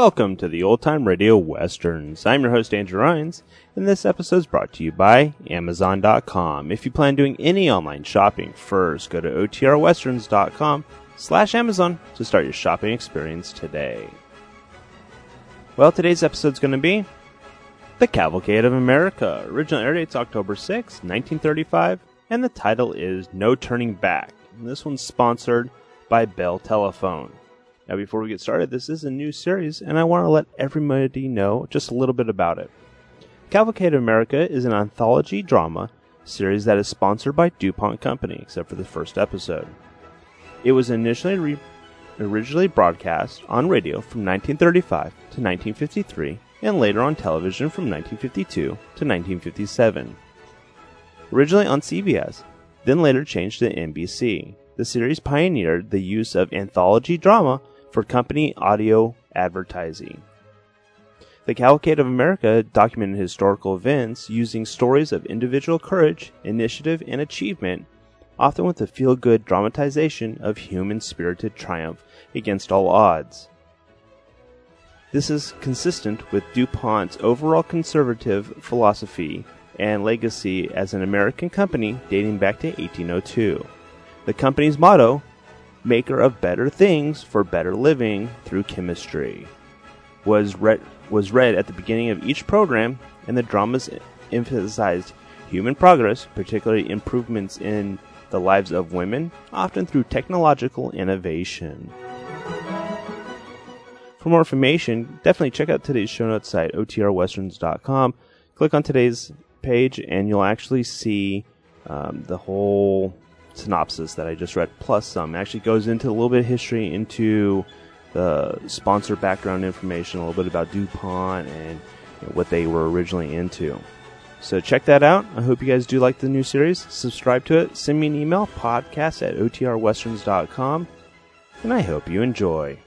Welcome to the Old Time Radio Westerns. I'm your host, Andrew Rhynes, and this episode is brought to you by Amazon.com. If you plan doing any online shopping, first go to OTRWesterns.com slash Amazon to start your shopping experience today. Well, today's episode is going to be The Cavalcade of America. Original air date's October 6, 1935, and the title is No Turning Back. And this one's sponsored by Bell Telephone. Now, before we get started, this is a new series, and I want to let everybody know just a little bit about it. Cavalcade of America is an anthology drama series that is sponsored by DuPont Company, except for the first episode. It was initially re- originally broadcast on radio from 1935 to 1953, and later on television from 1952 to 1957. Originally on CBS, then later changed to NBC. The series pioneered the use of anthology drama for company audio advertising. The Cavalcade of America documented historical events using stories of individual courage, initiative, and achievement, often with a feel good dramatization of human spirited triumph against all odds. This is consistent with DuPont's overall conservative philosophy and legacy as an American company dating back to 1802. The company's motto, maker of better things for better living through chemistry, was read, was read at the beginning of each program, and the dramas emphasized human progress, particularly improvements in the lives of women, often through technological innovation. For more information, definitely check out today's show notes site, otrwesterns.com. Click on today's page, and you'll actually see um, the whole synopsis that I just read, plus some. Actually goes into a little bit of history, into the sponsor background information, a little bit about DuPont and you know, what they were originally into. So check that out. I hope you guys do like the new series. Subscribe to it. Send me an email, podcast at otrwesterns.com. And I hope you enjoy.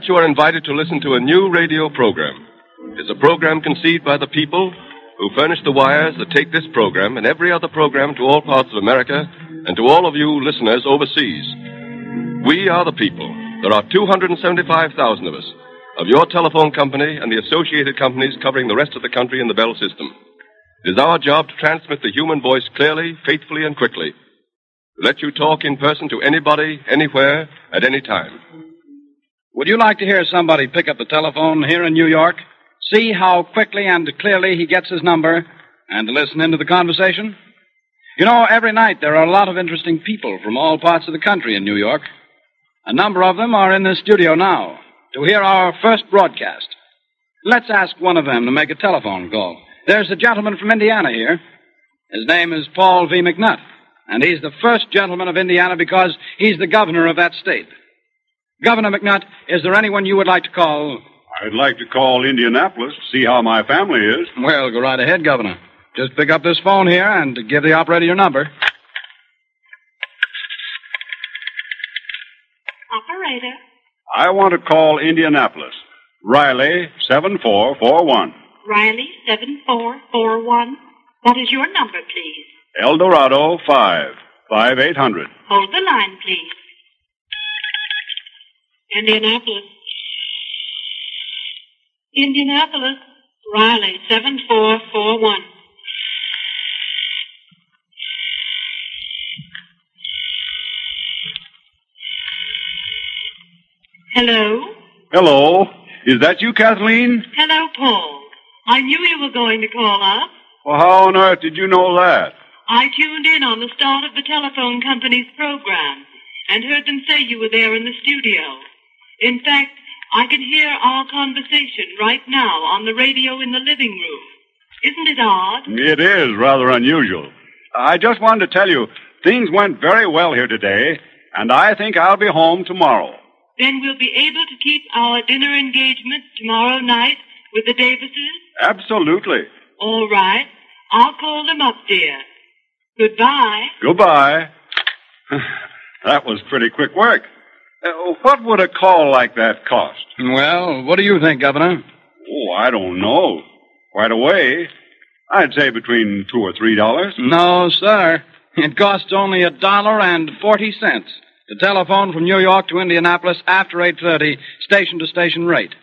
Tonight you are invited to listen to a new radio program. It's a program conceived by the people who furnish the wires that take this program and every other program to all parts of America and to all of you listeners overseas. We are the people. There are 275,000 of us, of your telephone company and the associated companies covering the rest of the country in the Bell system. It is our job to transmit the human voice clearly, faithfully, and quickly. To let you talk in person to anybody, anywhere, at any time. Would you like to hear somebody pick up the telephone here in New York, see how quickly and clearly he gets his number, and listen into the conversation? You know, every night there are a lot of interesting people from all parts of the country in New York. A number of them are in the studio now to hear our first broadcast. Let's ask one of them to make a telephone call. There's a gentleman from Indiana here. His name is Paul V. McNutt, and he's the first gentleman of Indiana because he's the governor of that state. Governor McNutt, is there anyone you would like to call? I'd like to call Indianapolis to see how my family is. Well, go right ahead, Governor. Just pick up this phone here and give the operator your number. Operator. I want to call Indianapolis. Riley 7441. Riley 7441. What is your number, please? El Dorado 5. 5800. Hold the line, please. Indianapolis. Indianapolis. Riley, 7441. Hello? Hello. Is that you, Kathleen? Hello, Paul. I knew you were going to call us. Well, how on earth did you know that? I tuned in on the start of the telephone company's program and heard them say you were there in the studio. In fact, I can hear our conversation right now on the radio in the living room. Isn't it odd? It is rather unusual. I just wanted to tell you, things went very well here today, and I think I'll be home tomorrow. Then we'll be able to keep our dinner engagement tomorrow night with the Davises? Absolutely. All right. I'll call them up, dear. Goodbye. Goodbye. that was pretty quick work. Uh, what would a call like that cost? Well, what do you think, Governor? Oh, I don't know. Right away, I'd say between two or three dollars. No, sir. It costs only a dollar and forty cents to telephone from New York to Indianapolis after 8.30, station to station rate.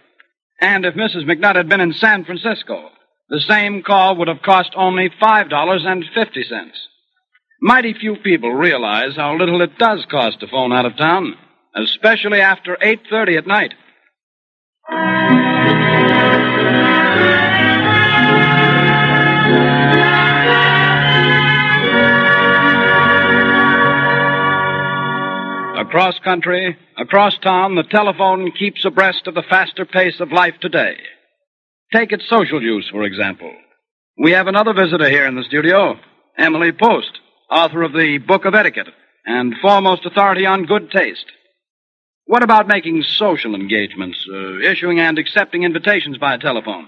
And if Mrs. McNutt had been in San Francisco, the same call would have cost only $5.50. Mighty few people realize how little it does cost to phone out of town, especially after 8.30 at night. Across country, across town, the telephone keeps abreast of the faster pace of life today. Take its social use, for example. We have another visitor here in the studio, Emily Post, author of the Book of Etiquette and foremost authority on good taste. What about making social engagements, uh, issuing and accepting invitations by telephone?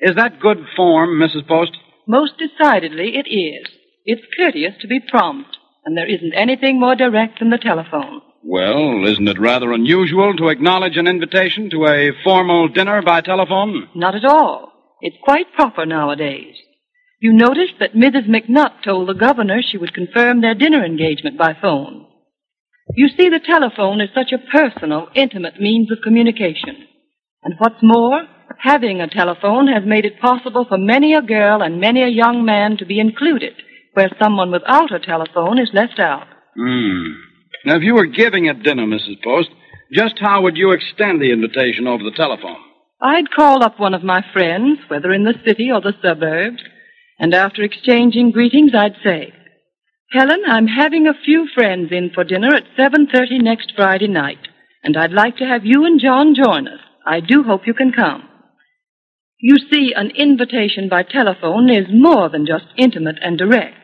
Is that good form, Mrs. Post? Most decidedly it is. It's courteous to be prompt, and there isn't anything more direct than the telephone. Well, isn't it rather unusual to acknowledge an invitation to a formal dinner by telephone? Not at all. It's quite proper nowadays. You noticed that Mrs. McNutt told the governor she would confirm their dinner engagement by phone. You see, the telephone is such a personal, intimate means of communication. And what's more, having a telephone has made it possible for many a girl and many a young man to be included, where someone without a telephone is left out. Hmm. Now, if you were giving a dinner, Mrs. Post, just how would you extend the invitation over the telephone? I'd call up one of my friends, whether in the city or the suburbs, and after exchanging greetings, I'd say, Helen, I'm having a few friends in for dinner at 7.30 next Friday night, and I'd like to have you and John join us. I do hope you can come. You see, an invitation by telephone is more than just intimate and direct.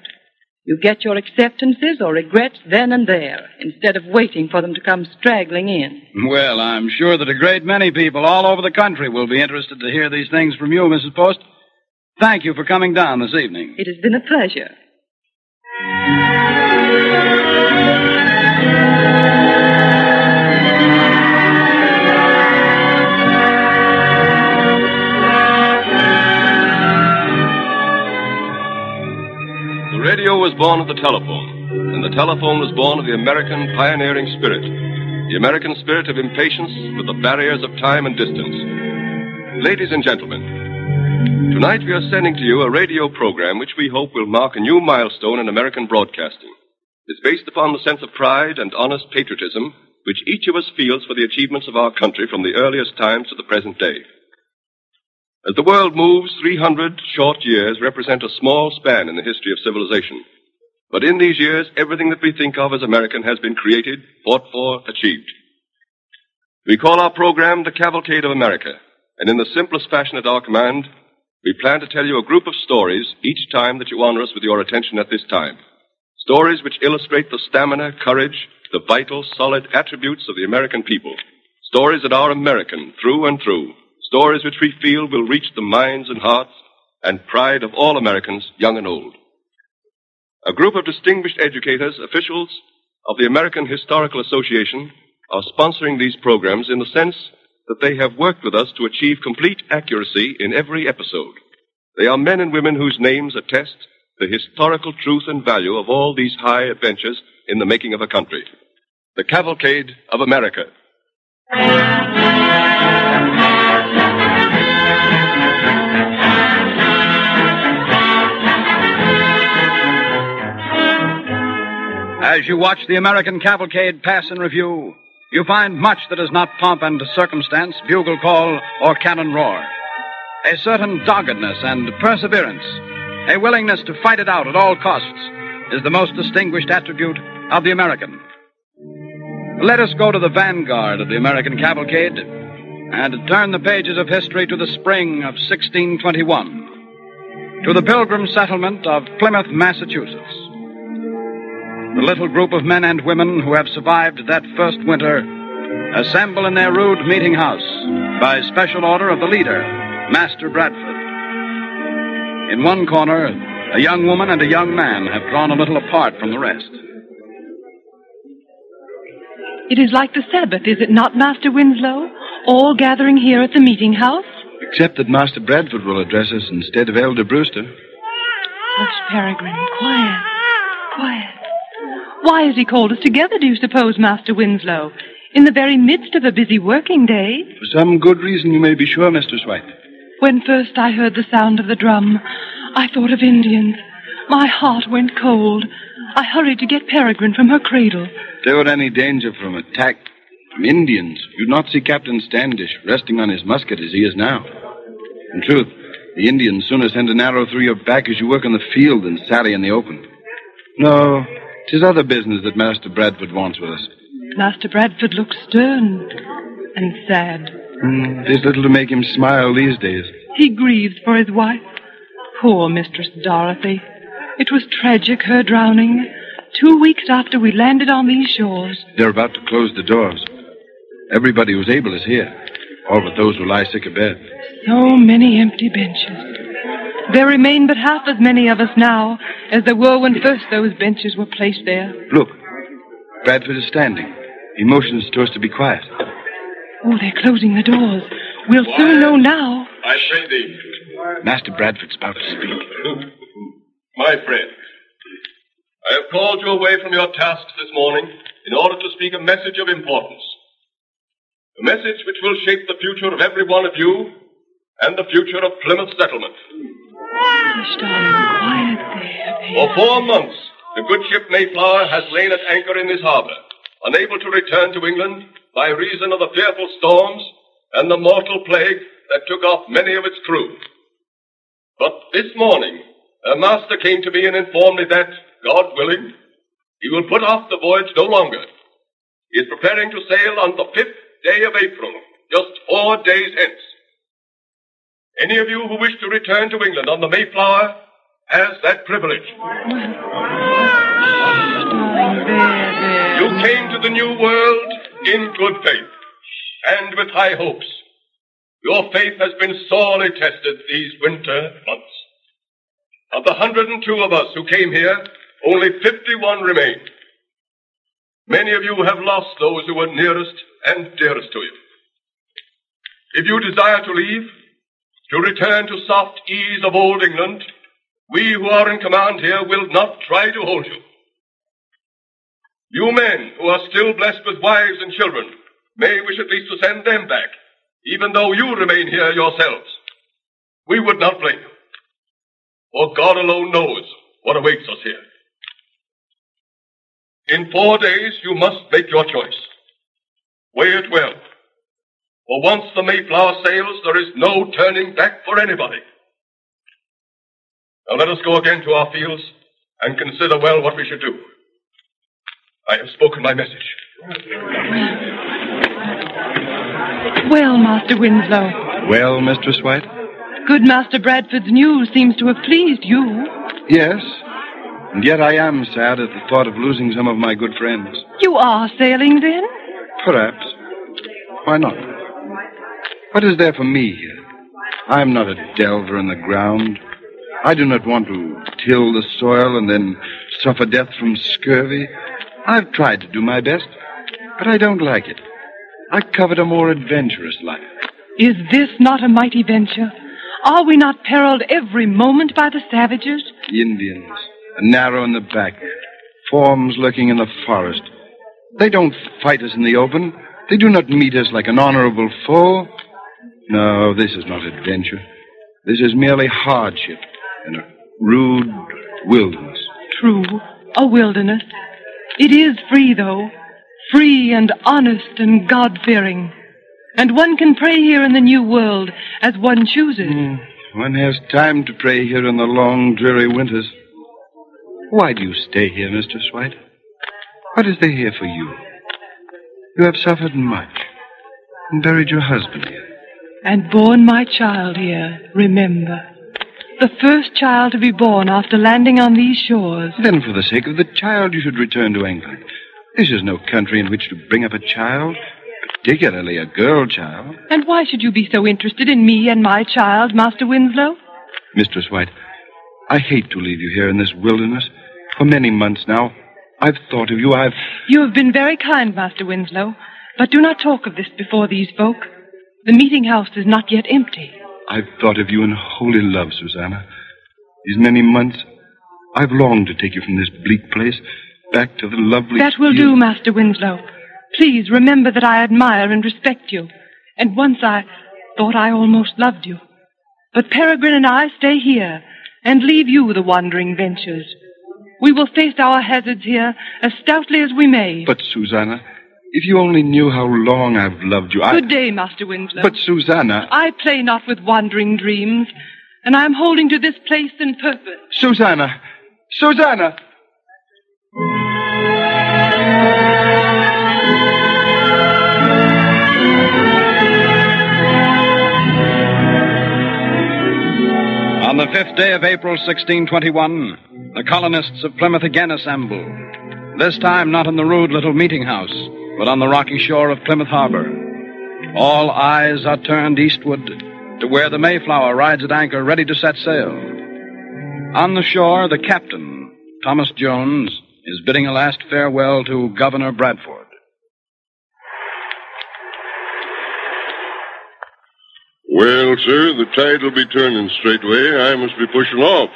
You get your acceptances or regrets then and there, instead of waiting for them to come straggling in. Well, I'm sure that a great many people all over the country will be interested to hear these things from you, Mrs. Post. Thank you for coming down this evening. It has been a pleasure. The radio was born of the telephone, and the telephone was born of the American pioneering spirit, the American spirit of impatience with the barriers of time and distance. Ladies and gentlemen, tonight we are sending to you a radio program which we hope will mark a new milestone in American broadcasting. It's based upon the sense of pride and honest patriotism which each of us feels for the achievements of our country from the earliest times to the present day. As the world moves, 300 short years represent a small span in the history of civilization. But in these years, everything that we think of as American has been created, fought for, achieved. We call our program The Cavalcade of America, and in the simplest fashion at our command, we plan to tell you a group of stories each time that you honor us with your attention at this time. Stories which illustrate the stamina, courage, the vital, solid attributes of the American people. Stories that are American through and through. Stories which we feel will reach the minds and hearts and pride of all Americans, young and old. A group of distinguished educators, officials of the American Historical Association are sponsoring these programs in the sense that they have worked with us to achieve complete accuracy in every episode. They are men and women whose names attest the historical truth and value of all these high adventures in the making of a country. The Cavalcade of America. As you watch the American cavalcade pass in review, you find much that is not pomp and circumstance, bugle call, or cannon roar. A certain doggedness and perseverance, a willingness to fight it out at all costs, is the most distinguished attribute of the American. Let us go to the vanguard of the American cavalcade and turn the pages of history to the spring of 1621, to the pilgrim settlement of Plymouth, Massachusetts. The little group of men and women who have survived that first winter assemble in their rude meeting house by special order of the leader, Master Bradford. In one corner, a young woman and a young man have drawn a little apart from the rest. It is like the Sabbath, is it not, Master Winslow? All gathering here at the meeting house? Except that Master Bradford will address us instead of Elder Brewster. Hush, Peregrine. Quiet. Quiet. Why has he called us together, do you suppose, Master Winslow? In the very midst of a busy working day? For some good reason, you may be sure, Mistress White. When first I heard the sound of the drum, I thought of Indians. My heart went cold. I hurried to get Peregrine from her cradle. If there were any danger from attack from Indians, you'd not see Captain Standish resting on his musket as he is now. In truth, the Indians sooner send an arrow through your back as you work in the field than sally in the open. No, 'tis other business that Master Bradford wants with us. Master Bradford looks stern and sad. Mm, there's little to make him smile these days. He grieves for his wife. Poor Mistress Dorothy. It was tragic, her drowning. Two weeks after we landed on these shores. They're about to close the doors. Everybody who's able is here, all but those who lie sick abed. So many empty benches. There remain but half as many of us now as there were when first those benches were placed there. Look, Bradford is standing. He motions to us to be quiet. Oh, they're closing the doors. We'll soon know now. I pray thee, Master Bradford's about to speak. my friend. I have called you away from your tasks this morning in order to speak a message of importance. A message which will shape the future of every one of you and the future of Plymouth settlement. For four months, the good ship Mayflower has lain at anchor in this harbor, unable to return to England by reason of the fearful storms and the mortal plague that took off many of its crew. But this morning, her master came to me and informed me that, God willing, he will put off the voyage no longer. He is preparing to sail on the fifth day of April, just four days hence. Any of you who wish to return to England on the Mayflower has that privilege. You came to the new world in good faith and with high hopes. Your faith has been sorely tested these winter months. Of the 102 of us who came here, only 51 remain. Many of you have lost those who were nearest and dearest to you. If you desire to leave, to return to soft ease of old England, we who are in command here will not try to hold you. You men who are still blessed with wives and children may wish at least to send them back, even though you remain here yourselves. We would not blame you, for God alone knows what awaits us here. In four days, you must make your choice. Weigh it well. For once the Mayflower sails, there is no turning back for anybody. Now let us go again to our fields and consider well what we should do. I have spoken my message. Well, Master Winslow, Well, Mistress White? good Master Bradford's news seems to have pleased you. Yes. And yet I am sad at the thought of losing some of my good friends. You are sailing then? Perhaps. Why not? What is there for me here? I am not a delver in the ground. I do not want to till the soil and then suffer death from scurvy. I've tried to do my best, but I don't like it. I covet a more adventurous life. Is this not a mighty venture? Are we not periled every moment by the savages? The Indians, an arrow in the back, forms lurking in the forest. They don't fight us in the open. They do not meet us like an honorable foe. No, this is not adventure. This is merely hardship in a rude wilderness. True, a wilderness. It is free, though. Free and honest and God fearing. And one can pray here in the new world as one chooses. Hmm. One has time to pray here in the long, dreary winters. Why do you stay here, Mistress White? What is there here for you? You have suffered much and buried your husband here. And born my child here, remember. The first child to be born after landing on these shores. Then, for the sake of the child, you should return to England. This is no country in which to bring up a child, particularly a girl child. And why should you be so interested in me and my child, Master Winslow? Mistress White, I hate to leave you here in this wilderness. For many months now, I've thought of you. I've. You have been very kind, Master Winslow, but do not talk of this before these folk. The meeting house is not yet empty. I've thought of you in holy love, Susanna. These many months, I've longed to take you from this bleak place back to the lovely. That will field- do, Master Winslow. Please remember that I admire and respect you. And once I thought I almost loved you. But Peregrine and I stay here and leave you the wandering ventures. We will face our hazards here as stoutly as we may. But, Susanna, if you only knew how long I've loved you, I. Good day, Master Winslow. But, Susanna. I play not with wandering dreams, and I am holding to this place in purpose. Susanna! Susanna! On the fifth day of April, 1621, the colonists of Plymouth again assemble. This time not in the rude little meeting house, but on the rocky shore of Plymouth Harbor. All eyes are turned eastward to where the Mayflower rides at anchor ready to set sail. On the shore, the captain, Thomas Jones, is bidding a last farewell to Governor Bradford. Well, sir, the tide will be turning straightway. I must be pushing off.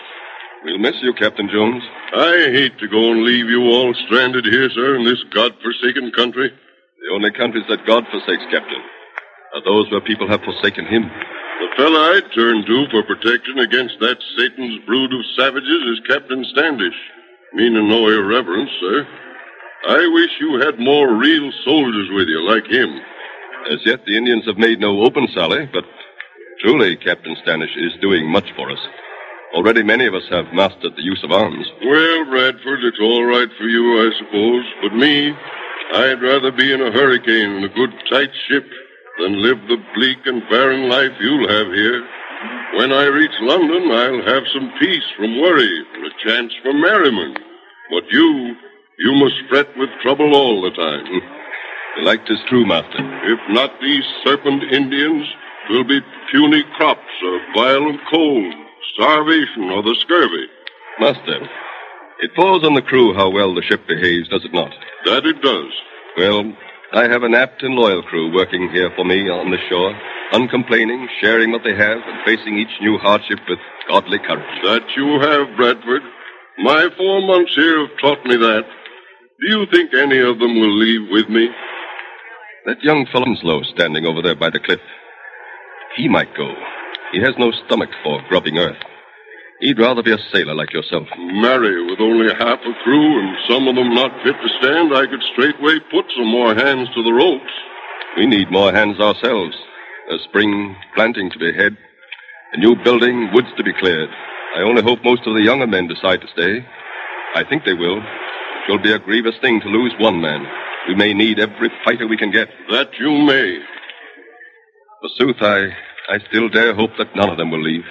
We'll miss you, Captain Jones. I hate to go and leave you all stranded here, sir, in this god-forsaken country. The only countries that God forsakes, Captain, are those where people have forsaken him. The fella I'd turn to for protection against that Satan's brood of savages is Captain Standish. Meaning no irreverence, sir. I wish you had more real soldiers with you, like him. As yet, the Indians have made no open sally, but truly, Captain Standish is doing much for us. Already many of us have mastered the use of arms. Well, Bradford, it's all right for you, I suppose. But me, I'd rather be in a hurricane in a good tight ship than live the bleak and barren life you'll have here. When I reach London, I'll have some peace from worry and a chance for merriment. But you, you must fret with trouble all the time. Hmm. The like is true, Master. If not these serpent Indians, will be puny crops or violent cold, starvation, or the scurvy. Master, it falls on the crew how well the ship behaves, does it not? That it does. Well, I have an apt and loyal crew working here for me on the shore, uncomplaining, sharing what they have, and facing each new hardship with godly courage. That you have, Bradford. My four months here have taught me that. Do you think any of them will leave with me? That young fellow Winslow standing over there by the cliff, he might go. He has no stomach for grubbing earth. He'd rather be a sailor like yourself. Marry, with only half a crew and some of them not fit to stand, I could straightway put some more hands to the ropes. We need more hands ourselves. A spring planting to be had, a new building, woods to be cleared. I only hope most of the younger men decide to stay. I think they will. It'll be a grievous thing to lose one man. We may need every fighter we can get. That you may. Forsooth, I, I still dare hope that none of them will leave.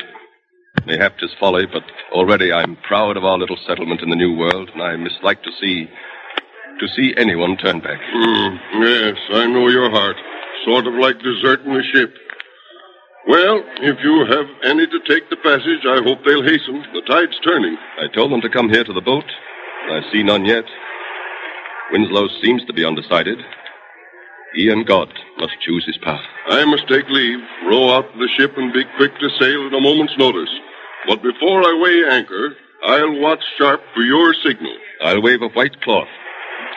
Mayhap 'tis folly, but already I'm proud of our little settlement in the New World, and I mislike to see to see anyone turn back. Hmm, yes, I know your heart. Sort of like deserting a ship. Well, if you have any to take the passage, I hope they'll hasten. The tide's turning. I told them to come here to the boat. I see none yet. Winslow seems to be undecided. He and God must choose his path. I must take leave, row out to the ship, and be quick to sail at a moment's notice. But before I weigh anchor, I'll watch sharp for your signal. I'll wave a white cloth.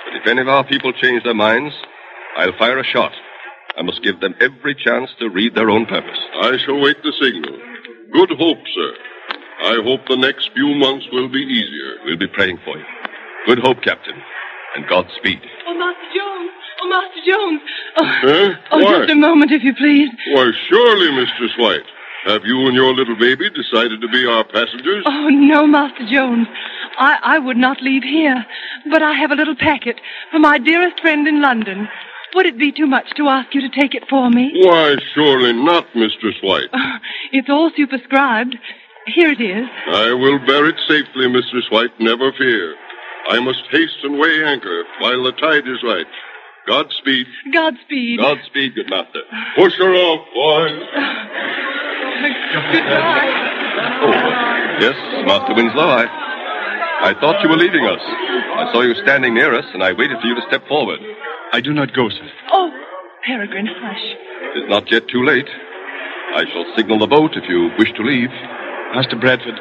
But if any of our people change their minds, I'll fire a shot. I must give them every chance to read their own purpose. I shall wait the signal. Good hope, sir. I hope the next few months will be easier. We'll be praying for you. Good hope, Captain, and Godspeed. Oh, Master Jones. Oh, Master Jones. Oh, Huh? oh Why? just a moment, if you please. Why, surely, Mistress White. Have you and your little baby decided to be our passengers? Oh, no, Master Jones. I, I would not leave here. But I have a little packet for my dearest friend in London. Would it be too much to ask you to take it for me? Why, surely not, Mistress White. Oh, it's all superscribed. Here it is. I will bear it safely, Mistress White, never fear. I must haste and weigh anchor while the tide is right. Godspeed. Godspeed. Godspeed, good master. Push her off, boys. Goodbye. Oh, yes, Master Winslow, I, I thought you were leaving us. I saw you standing near us, and I waited for you to step forward. I do not go, sir. Oh, Peregrine, hush. It is not yet too late. I shall signal the boat if you wish to leave. Master Bradford,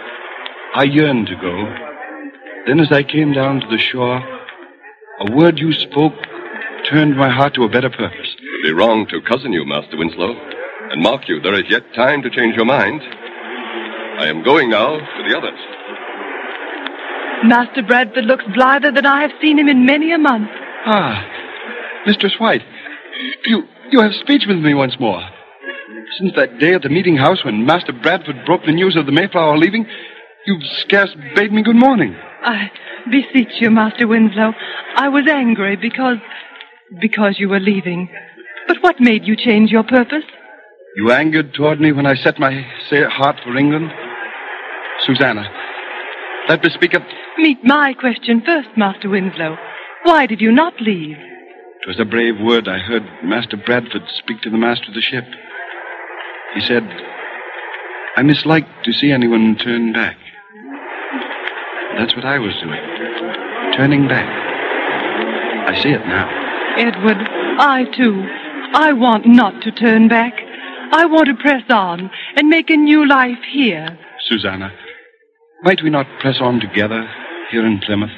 I yearned to go. Then, as I came down to the shore, a word you spoke turned my heart to a better purpose. It would be wrong to cozen you, Master Winslow. And mark you, there is yet time to change your mind. I am going now to the others. Master Bradford looks blither than I have seen him in many a month. Ah, Mistress White, you you have speech with me once more. Since that day at the meeting house when Master Bradford broke the news of the Mayflower leaving, you've scarce bade me good morning. I beseech you, Master Winslow. I was angry because. Because you were leaving. But what made you change your purpose? You angered toward me when I set my heart for England. Susanna, let me speak of. Meet my question first, Master Winslow. Why did you not leave? It was a brave word I heard Master Bradford speak to the master of the ship. He said, I mislike to see anyone turn back. That's what I was doing. Turning back. I see it now. Edward, I too. I want not to turn back. I want to press on and make a new life here. Susanna, might we not press on together here in Plymouth?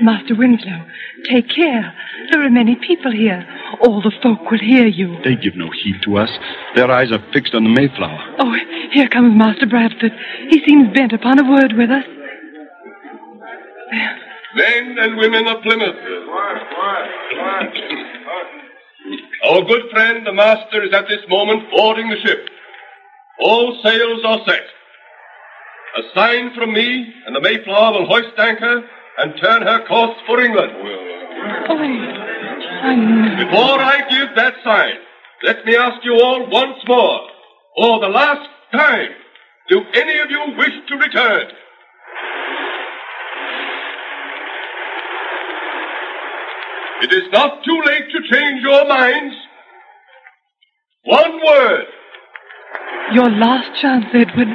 Master Winslow, take care. There are many people here. All the folk will hear you. They give no heed to us. Their eyes are fixed on the Mayflower. Oh, here comes Master Bradford. He seems bent upon a word with us. Men and women of Plymouth. Our good friend, the master, is at this moment boarding the ship. All sails are set. A sign from me, and the Mayflower will hoist anchor and turn her course for England. Before I give that sign, let me ask you all once more, for the last time, do any of you wish to return? It is not too late to change your minds. One word. Your last chance, Edward.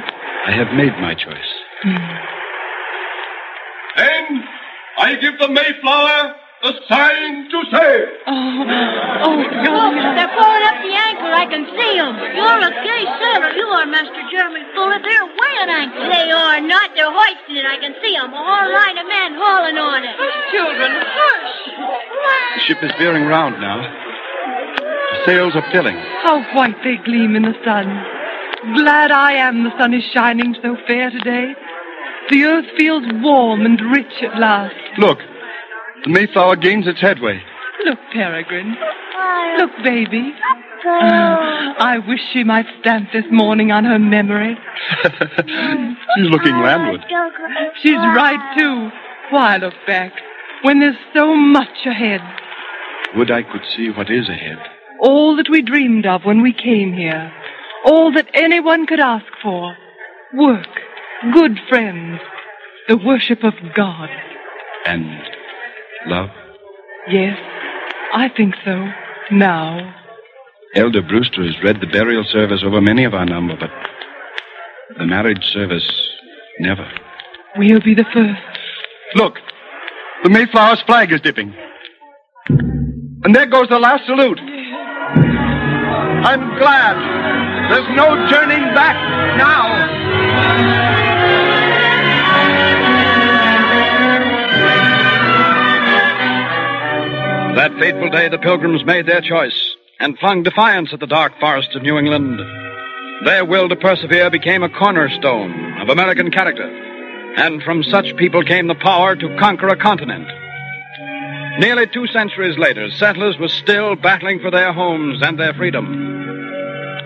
I have made my choice. Hmm. Then I give the Mayflower the sign to sail. Oh, oh, oh, God. They're pulling up the anchor. I can see them. You're a gay sailor. You are, Master Jeremy Fuller. They're weighing anchor. They are not. They're hoisting it. I can see them. A whole line of men hauling on it. Hush, children, hush. The ship is veering round now. The sails are filling. How white they gleam in the sun. Glad I am the sun is shining so fair today. The earth feels warm and rich at last. Look, the Mayflower gains its headway. Look, Peregrine. Look, baby. I wish she might stamp this morning on her memory. She's looking landward. She's right, too. Why look back when there's so much ahead? Would I could see what is ahead. All that we dreamed of when we came here. All that anyone could ask for. Work, good friends, the worship of God. And love. Yes, I think so. Now. Elder Brewster has read the burial service over many of our number, but the marriage service, never. We'll be the first. Look, the Mayflower's flag is dipping. And there goes the last salute. I'm glad. There's no turning back now. That fateful day, the pilgrims made their choice and flung defiance at the dark forests of New England. Their will to persevere became a cornerstone of American character, and from such people came the power to conquer a continent. Nearly two centuries later, settlers were still battling for their homes and their freedom.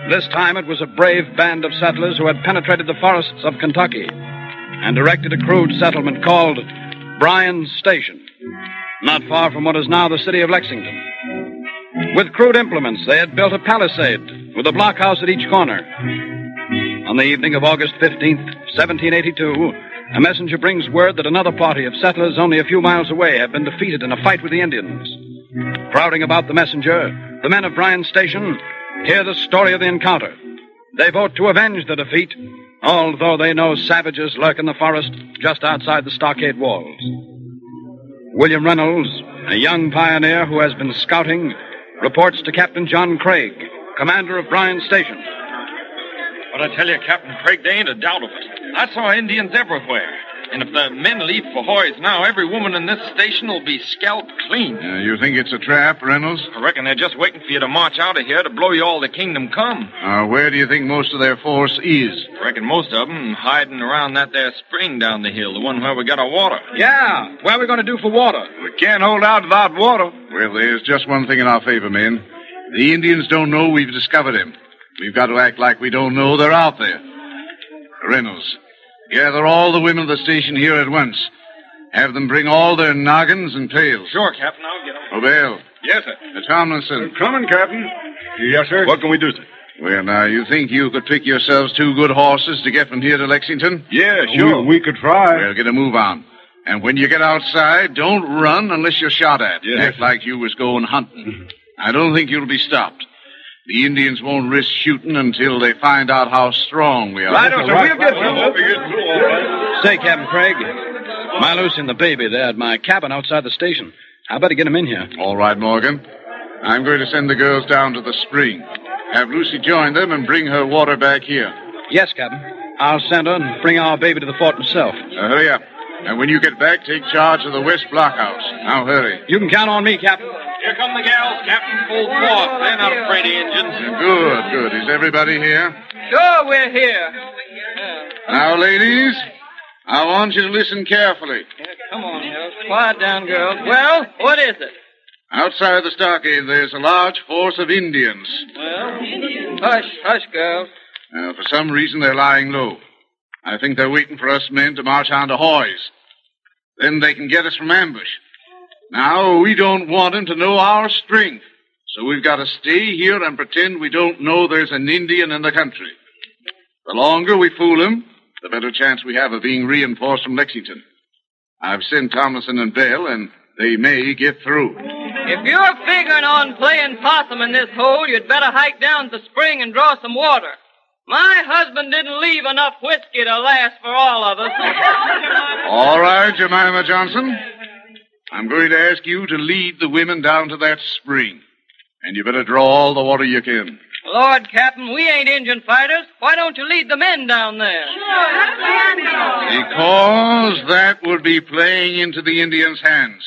This time it was a brave band of settlers who had penetrated the forests of Kentucky and erected a crude settlement called Bryan's Station, not far from what is now the city of Lexington. With crude implements, they had built a palisade with a blockhouse at each corner. On the evening of August 15th, 1782, a messenger brings word that another party of settlers only a few miles away have been defeated in a fight with the Indians. Crowding about the messenger, the men of Bryan's Station hear the story of the encounter. They vote to avenge the defeat, although they know savages lurk in the forest just outside the stockade walls. William Reynolds, a young pioneer who has been scouting, reports to Captain John Craig, commander of Bryan's Station. But I tell you, Captain Craig, there ain't a doubt of it. I saw Indians everywhere. And if the men leave for Hoy's now, every woman in this station will be scalped clean. Uh, you think it's a trap, Reynolds? I reckon they're just waiting for you to march out of here to blow you all to kingdom come. Uh, where do you think most of their force is? I reckon most of 'em hiding around that there spring down the hill, the one where we got our water. Yeah, what are we going to do for water? We can't hold out without water. Well, there's just one thing in our favor, men. The Indians don't know we've discovered him. We've got to act like we don't know they're out there. Reynolds, gather all the women of the station here at once. Have them bring all their noggins and pails. Sure, Captain, I'll get them. Obel, Yes, sir. uh, Tomlinson. Coming, Captain. Yes, sir. What can we do, sir? Well, now, you think you could pick yourselves two good horses to get from here to Lexington? Yeah, sure. We, we could try. Well, get a move on. And when you get outside, don't run unless you're shot at. Yes. Act like you was going hunting. I don't think you'll be stopped. The Indians won't risk shooting until they find out how strong we are. Right, sir. We'll get through. Say, Captain Craig, my Lucy and the baby, they're at my cabin outside the station. I better get them in here. All right, Morgan. I'm going to send the girls down to the spring. Have Lucy join them and bring her water back here. Yes, Captain. I'll send her and bring our baby to the fort myself. Now, hurry up. And when you get back, take charge of the west blockhouse. Now, hurry. You can count on me, Captain. Here come the gals, Captain, full force. They're not afraid of Indians. Good, good. Is everybody here? Sure, we're here. Now, ladies, I want you to listen carefully. Come on, girls. Quiet down, girls. Well, what is it? Outside the stockade, there's a large force of Indians. Well, hush, hush, girls. Uh, for some reason, they're lying low. I think they're waiting for us men to march on to Hoy's. Then they can get us from ambush. Now, we don't want 'em to know our strength. So we've got to stay here and pretend we don't know there's an Indian in the country. The longer we fool 'em, the better chance we have of being reinforced from Lexington. I've sent Tomlinson and Bell, and they may get through. If you're figuring on playing possum in this hole, you'd better hike down to the spring and draw some water. My husband didn't leave enough whiskey to last for all of us. All right, Jemima Johnson. I'm going to ask you to lead the women down to that spring. And you better draw all the water you can. Lord, Captain, we ain't Indian fighters. Why don't you lead the men down there? Because that would be playing into the Indians' hands.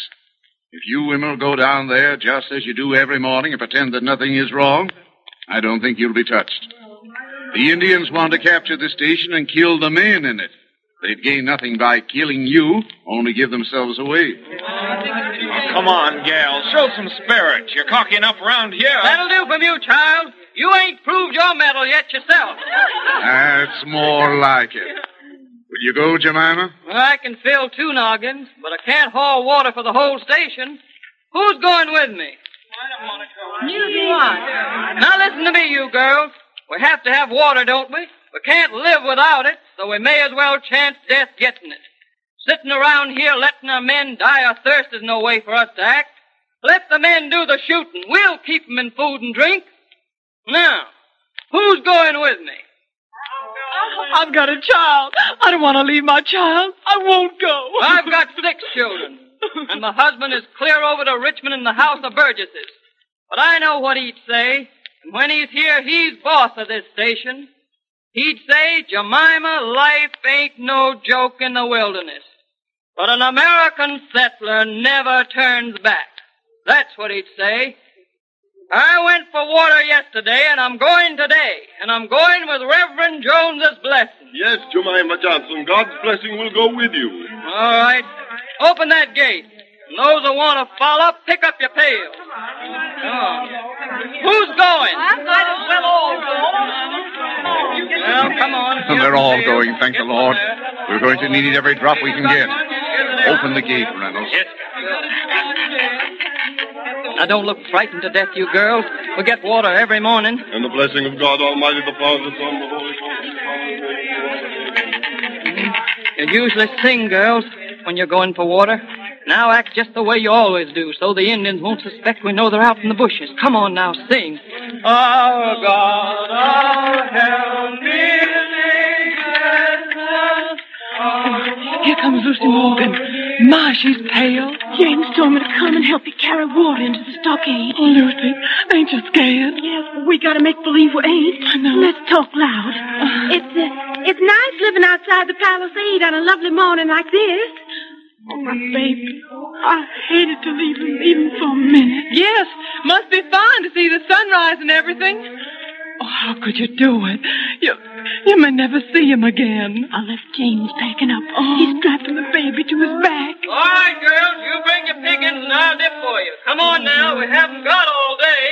If you women will go down there just as you do every morning and pretend that nothing is wrong, I don't think you'll be touched. The Indians want to capture the station and kill the men in it. They'd gain nothing by killing you, only give themselves away. Come on, gals. Show some spirit. You're cocky enough around here. That'll do from you, child. You ain't proved your mettle yet yourself. That's more like it. Will you go, Jemima? Well, I can fill two noggins, but I can't haul water for the whole station. Who's going with me? You do what? Now listen to me, you girls. We have to have water, don't we? We can't live without it, so we may as well chance death getting it. Sitting around here letting our men die of thirst is no way for us to act. Let the men do the shooting. We'll keep 'em in food and drink. Now, who's going with me? I've got a child. I don't want to leave my child. I won't go. I've got six children, and my husband is clear over to Richmond in the House of Burgesses. But I know what he'd say. And when he's here, he's boss of this station. He'd say, Jemima, life ain't no joke in the wilderness. But an American settler never turns back. That's what he'd say. I went for water yesterday, and I'm going today. And I'm going with Reverend Jones's blessing. Yes, Jemima Johnson, God's blessing will go with you. All right. Open that gate. And those who want to follow, pick up your pail. Come on. Who's going? I might as well all Well, come on. And they're all going, thank the Lord. We're going to need every drop we can get. Open the gate, Reynolds. Yes. Now, don't look frightened to death, you girls. We get water every morning. And the blessing of God Almighty, the Father, the Son, the Holy Ghost. You usually sing, girls, when you're going for water. Now act just the way you always do, so the Indians won't suspect we know they're out in the bushes. Come on now, sing. Our God, our help, me, Here comes Lucy Morgan. My, she's pale. James told me to come and help you carry water into the stockade. Oh, Lucy, ain't you scared? Yes, but we gotta make believe we ain't. I know. Let's talk loud. It's, uh, it's nice living outside the palisade on a lovely morning like this. Oh, my baby. I hated to leave him even for a minute. Yes, must be fine to see the sunrise and everything. Oh, how could you do it? You, you may never see him again. I left James packing up. Oh. He's strapping the baby to his back. All right, girls, you bring your pickings and I'll dip for you. Come on now, we haven't got all day.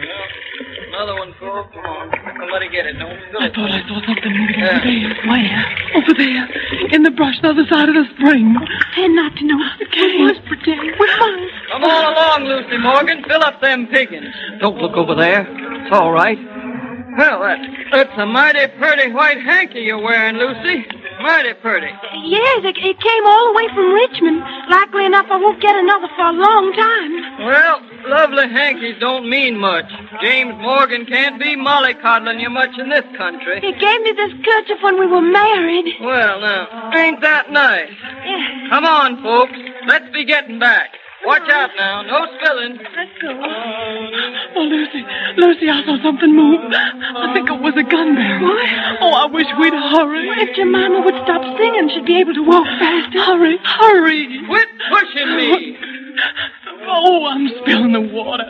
Well, another one, Cole. Come on. Don't let her get it. Don't spill I thought I saw something moving over there. Where? Over there, in the brush, the other side of the spring. Pretend not to notice. We must pretend. We must. Come on along, Lucy Morgan. Fill up them pickings. Don't look over there. It's all right. Well, that, that's a mighty pretty white hanky you're wearing, Lucy. Mighty pretty. Yes, it, it came all the way from Richmond. Likely enough, I won't get another for a long time. Well, lovely hankies don't mean much. James Morgan can't be mollycoddling you much in this country. He gave me this kerchief when we were married. Well, now, ain't that nice? Yeah. Come on, folks. Let's be getting back. Watch out now. No spilling. Let's go. Oh, Lucy, Lucy, I saw something move. I think it was a gun barrel. What? Oh, I wish we'd hurry. If Jemima would stop singing, she'd be able to walk faster. Hurry, hurry. Quit pushing me. Oh, I'm spilling the water.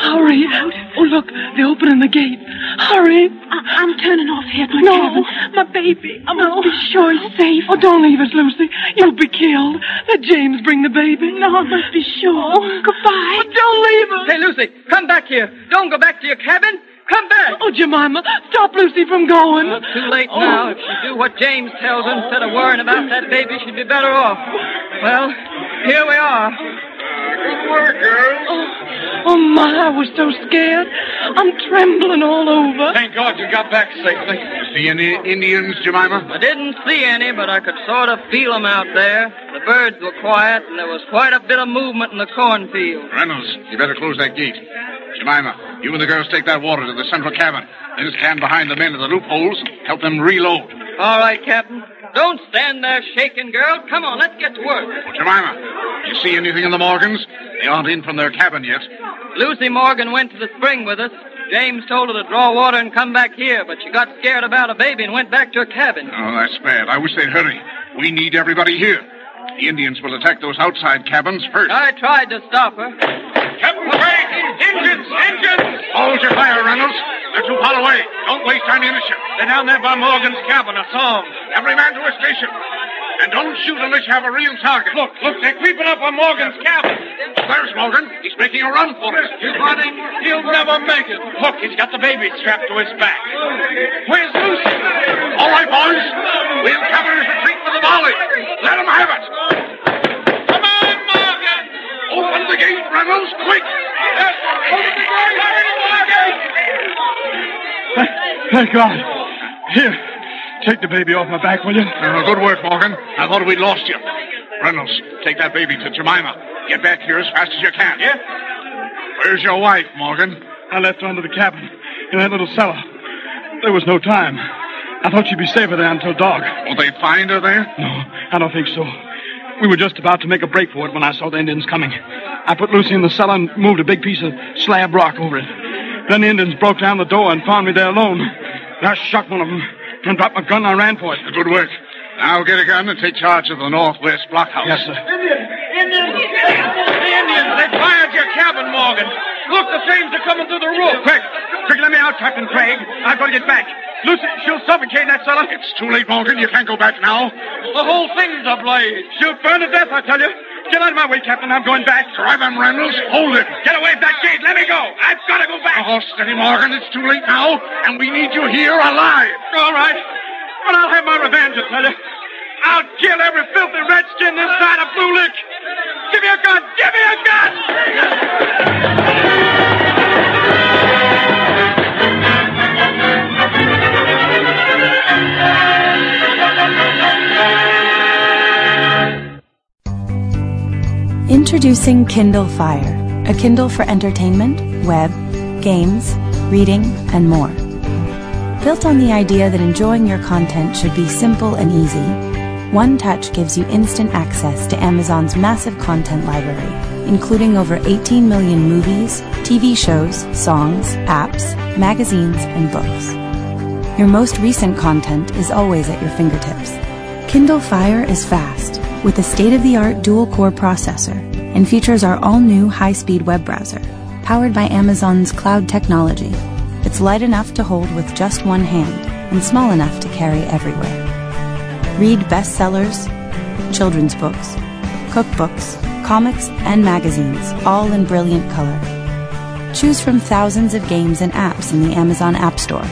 Hurry. out. Oh, look, they're opening the gate. Hurry. I, I'm turning off here at my No. cabin. My baby. I must be sure he's safe. Oh, don't leave us, Lucy. You'll be killed. Let James bring the baby. No, I must be sure. Oh. Goodbye. Oh, don't leave us. Hey, Lucy, come back here. Don't go back to your cabin. Come back. Oh, Jemima, stop Lucy from going. Well, too late now. Oh. If she do what James tells her instead of worrying about that baby, she'd be better off. Well, here we are. Good work, girls. Oh, oh my, I was so scared. I'm trembling all over. Thank God you got back safely. See any Indians, Jemima? I didn't see any, but I could sort of feel them out there. The birds were quiet, and there was quite a bit of movement in the cornfield. Reynolds, you better close that gate. Jemima, you and the girls take that water to the central cabin. Then stand behind the men at the loopholes and help them reload. All right, Captain. Don't stand there shaking, girl. Come on, let's get to work. Jemima, you see anything in the Morgans? They aren't in from their cabin yet. Lucy Morgan went to the spring with us. James told her to draw water and come back here, but she got scared about a baby and went back to her cabin. Oh, that's bad. I wish they'd hurry. We need everybody here. The Indians will attack those outside cabins first. I tried to stop her. Captain Craig! Engines! Engines! Hold your fire, Reynolds. They're too far away. Don't waste ammunition. They're down there by Morgan's cabin. I saw 'em. Every man to his station. And don't shoot unless you have a real target. Look, look, they're creeping up on Morgan's cabin. There's Morgan. He's making a run for it. He's running. He'll never make it. Look, he's got the baby strapped to his back. Where's Lucy? All right, boys. We'll cover his retreat with a volley. Let him have it. Come on, Morgan! Open the gate, Reynolds, quick. Yes, open the gate! Hurry, Thank God. Here, take the baby off my back, will you? Uh, good work, Morgan. I thought we'd lost you. Reynolds, take that baby to Jemima. Get back here as fast as you can. Yeah? Where's your wife, Morgan? I left her under the cabin in that little cellar. There was no time. I thought she'd be safer there until dark. Will they find her there? No, I don't think so. We were just about to make a break for it when I saw the Indians coming. I put Lucy in the cellar and moved a big piece of slab rock over it. Then the Indians broke down the door and found me there alone. I shot one of them and dropped my gun and I ran for it. Good work. Now get a gun and take charge of the northwest blockhouse. Yes, sir. Indians! Indians! The Indians! They fired your cabin, Morgan. Look, the flames are coming through the roof. Quick! Quick, let me out, Captain Craig. I've got to get back. Lucy, she'll suffocate in that cellar. It's too late, Morgan. You can't go back now. The whole thing's ablaze. She'll burn to death, I tell you. Get out of my way, Captain. I'm going back. Try them, Reynolds. Hold it. Get away, back gate. Let me go. I've got to go back. Oh, steady, Morgan. It's too late now, and we need you here alive. All right. But I'll have my revenge, I tell you. I'll kill every filthy redskin this side of Blue Lick. Give me a gun! Give me a gun! Introducing Kindle Fire, a Kindle for entertainment, web, games, reading, and more. Built on the idea that enjoying your content should be simple and easy, One Touch gives you instant access to Amazon's massive content library, including over 18 million movies, TV shows, songs, apps, magazines, and books. Your most recent content is always at your fingertips. Kindle Fire is fast, with a state-of-the-art dual-core processor, and features our all-new high-speed web browser, powered by Amazon's cloud technology. It's light enough to hold with just one hand, and small enough to carry everywhere. Read bestsellers, children's books, cookbooks, comics, and magazines, all in brilliant color. Choose from thousands of games and apps in the Amazon App Store.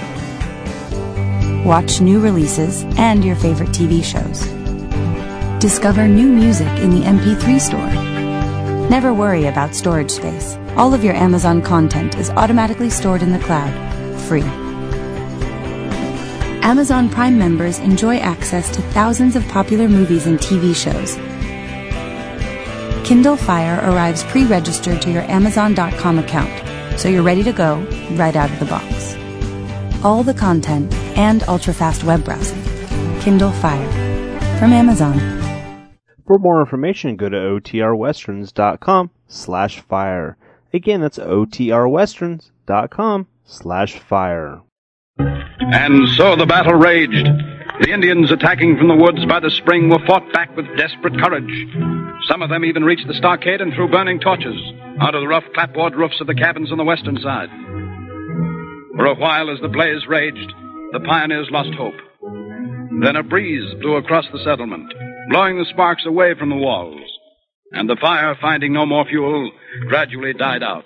Watch new releases and your favorite TV shows. Discover new music in the MP3 store. Never worry about storage space. All of your Amazon content is automatically stored in the cloud, free. Amazon Prime members enjoy access to thousands of popular movies and TV shows. Kindle Fire arrives pre-registered to your Amazon.com account, so you're ready to go right out of the box. All the content and ultra-fast web browsing. Kindle Fire from Amazon. For more information, go to otrwesterns.com slash fire. Again, that's otrwesterns.com slash fire. And so the battle raged. The Indians attacking from the woods by the spring were fought back with desperate courage. Some of them even reached the stockade and threw burning torches out of the rough clapboard roofs of the cabins on the western side. For a while, as the blaze raged, the pioneers lost hope. Then a breeze blew across the settlement, blowing the sparks away from the walls, and the fire, finding no more fuel, gradually died out.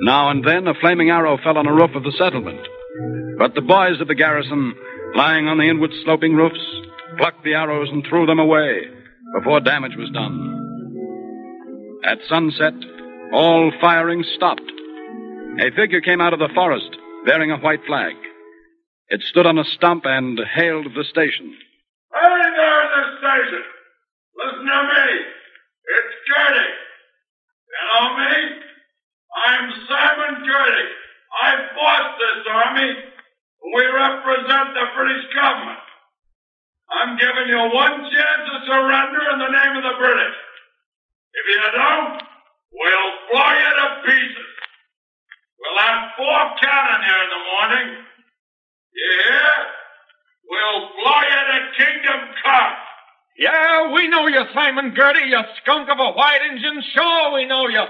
Now and then a flaming arrow fell on a roof of the settlement, but the boys of the garrison, lying on the inward sloping roofs, plucked the arrows and threw them away before damage was done. At sunset, all firing stopped. A figure came out of the forest bearing a white flag. It stood on a stump and hailed the station. Hey there the station! Listen to me! It's Girty! Know me? I'm Simon Girty. I fought this army. We represent the British government. I'm giving you one chance to surrender in the name of the British. If you don't, we'll blow you to pieces. We'll have four cannon here in the morning. You hear? We'll blow you to Kingdom Come. Yeah, we know you, Simon Girty, you skunk of a white engine. Sure, we know you.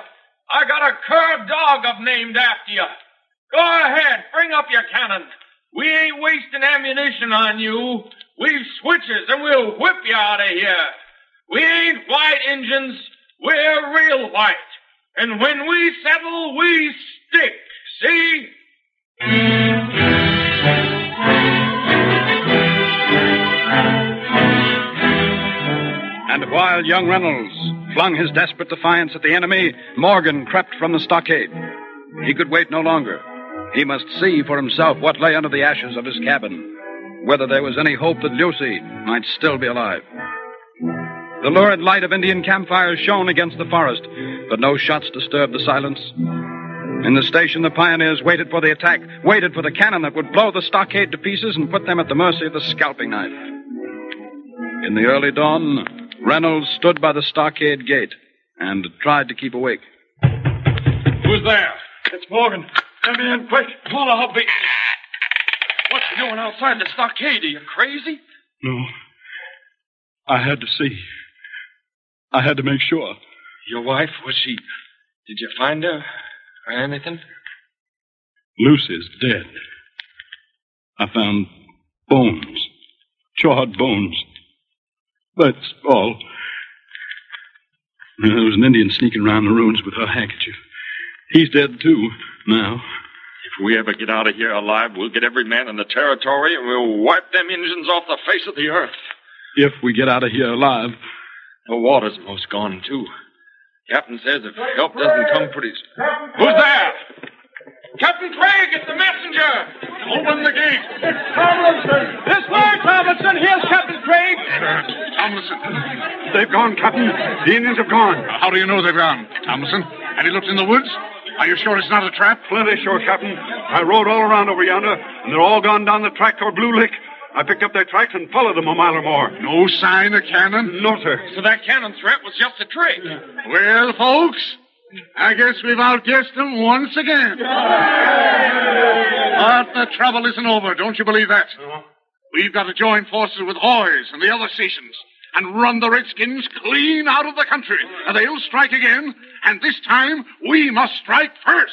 I got a cur dog I've named after you. Go ahead, bring up your cannon. We ain't wasting ammunition on you. We've switches and we'll whip you out of here. We ain't white engines. We're real white. And when we settle, we stick. See? And while young Reynolds flung his desperate defiance at the enemy, Morgan crept from the stockade. He could wait no longer. He must see for himself what lay under the ashes of his cabin, whether there was any hope that Lucy might still be alive. The lurid light of Indian campfires shone against the forest, but no shots disturbed the silence. In the station, the pioneers waited for the attack, waited for the cannon that would blow the stockade to pieces and put them at the mercy of the scalping knife. In the early dawn, Reynolds stood by the stockade gate and tried to keep awake. Who's there? It's Morgan. Let me in quick. Pull a be. What you doing outside the stockade? Are you crazy? No. I had to see. I had to make sure. Your wife, was she. Did you find her? Or anything? Lucy's dead. I found bones. Charred bones. That's all. There was an Indian sneaking around the ruins with her handkerchief. He's dead, too, now. If we ever get out of here alive, we'll get every man in the territory and we'll wipe them Indians off the face of the earth. If we get out of here alive. The water's most gone, too. Captain says if help doesn't come pretty soon. Who's there? Captain Craig, it's the messenger. Open the gate. It's Tomlinson. This way, Tomlinson. Here's Captain Craig. Tomlinson. They've gone, Captain. The Indians have gone. How do you know they've gone, Tomlinson? Have you looked in the woods? Are you sure it's not a trap? Plenty sure, Captain. I rode all around over yonder, and they're all gone down the track toward Blue Lick. I picked up their tracks and followed them a mile or more. No sign of cannon? No, sir. So that cannon threat was just a trick. Well, folks, I guess we've outguessed them once again. But the trouble isn't over. Don't you believe that? We've got to join forces with Hoy's and the other stations and run the Redskins clean out of the country. And they'll strike again, and this time we must strike first.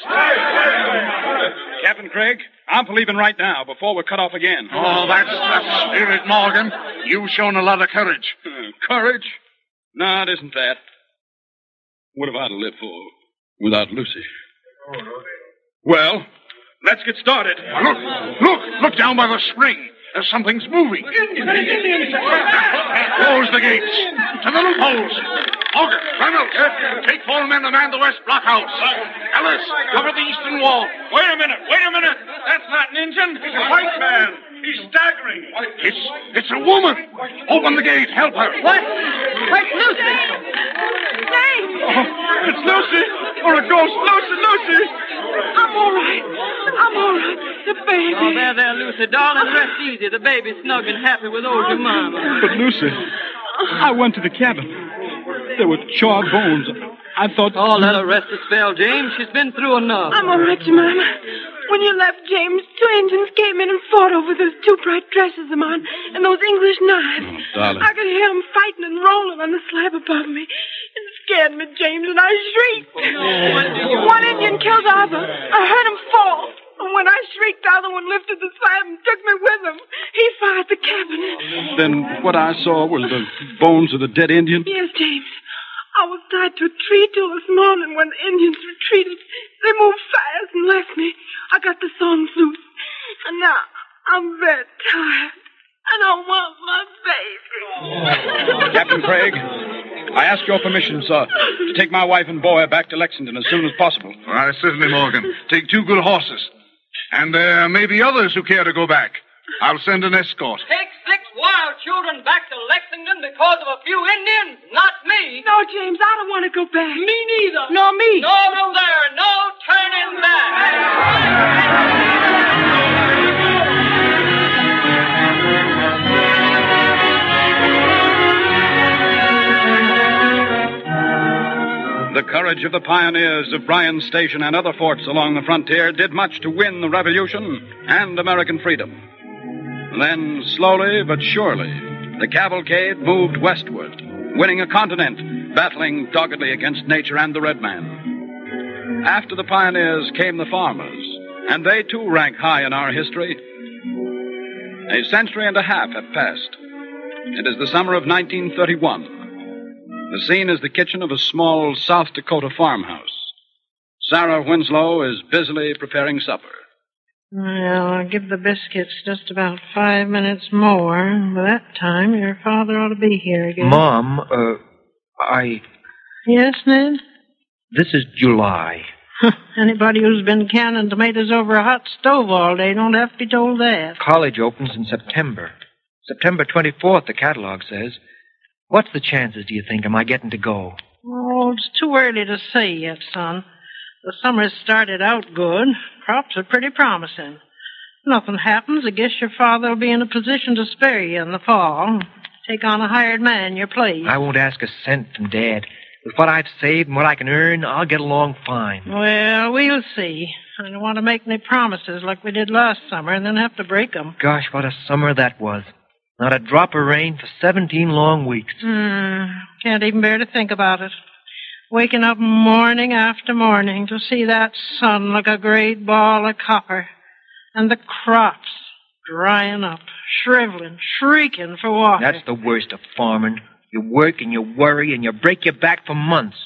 Captain Craig, I'm for leaving right now before we're cut off again. Oh, that's the spirit, Morgan. You've shown a lot of courage. courage? No, it isn't that. What have I to live for without Lucy? Well, let's get started. Look, look, look down by the spring. There's something's moving. Indians! Close the gates. To the loopholes. Morgan, Reynolds, take four men to man the west blockhouse. Ellis, cover the eastern wall. Wait a minute. Wait a minute. That's not an engine. He's a white man. He's staggering. It's it's a woman. Open the gate. Help her. What? Where's Lucy? James! Oh, it's Lucy. Or a ghost. Lucy, Lucy. I'm all right. I'm all right. The baby. Oh, there, there, Lucy. Darling, rest easy. The baby's snug and happy with old oh, your mama. But Lucy, I went to the cabin. There were charred bones. I thought. Oh, let her rest a spell, James. She's been through enough. I'm all right, Jemima. When you left, James, two Indians came in and fought over those two bright dresses of mine and those English knives. Oh, darling. I could hear them fighting and rolling on the slab above me. It scared me, James, and I shrieked. Oh, One Indian killed the other. I heard him fall. And when I shrieked, the other one lifted the slab and took me with him. He fired the cabin. Then what I saw was the bones of the dead Indian? Yes, James. I was tied to a tree till this morning when the Indians retreated. They moved fast and left me. I got the songs loose. And now I'm very tired. And I want my baby. Captain Craig, I ask your permission, sir, to take my wife and boy back to Lexington as soon as possible. Why, certainly, Morgan. Take two good horses. And uh, there may be others who care to go back. I'll send an escort. Take six wild children back to Lexington because of a few Indians? Not me. No, James, I don't want to go back. Me neither. Nor me. No, no, there. No turning back. The courage of the pioneers of Bryan Station and other forts along the frontier did much to win the Revolution and American freedom. Then, slowly but surely, the cavalcade moved westward, winning a continent, battling doggedly against nature and the red man. After the pioneers came the farmers, and they too rank high in our history. A century and a half have passed. It is the summer of 1931. The scene is the kitchen of a small South Dakota farmhouse. Sarah Winslow is busily preparing supper. Well, I'll give the biscuits just about five minutes more. By that time, your father ought to be here again. Mom, uh, I. Yes, Ned? This is July. Anybody who's been canning tomatoes over a hot stove all day don't have to be told that. College opens in September. September 24th, the catalog says. What's the chances, do you think, am I getting to go? Oh, it's too early to say yet, son. The summer's started out good. Crops are pretty promising. Nothing happens, I guess your father will be in a position to spare you in the fall. Take on a hired man your place. I won't ask a cent from Dad. With what I've saved and what I can earn, I'll get along fine. Well, we'll see. I don't want to make any promises like we did last summer and then have to break 'em. Gosh, what a summer that was. Not a drop of rain for 17 long weeks. Hmm, can't even bear to think about it. Waking up morning after morning to see that sun like a great ball of copper, and the crops drying up, shriveling, shrieking for water. That's the worst of farming. You work and you worry and you break your back for months.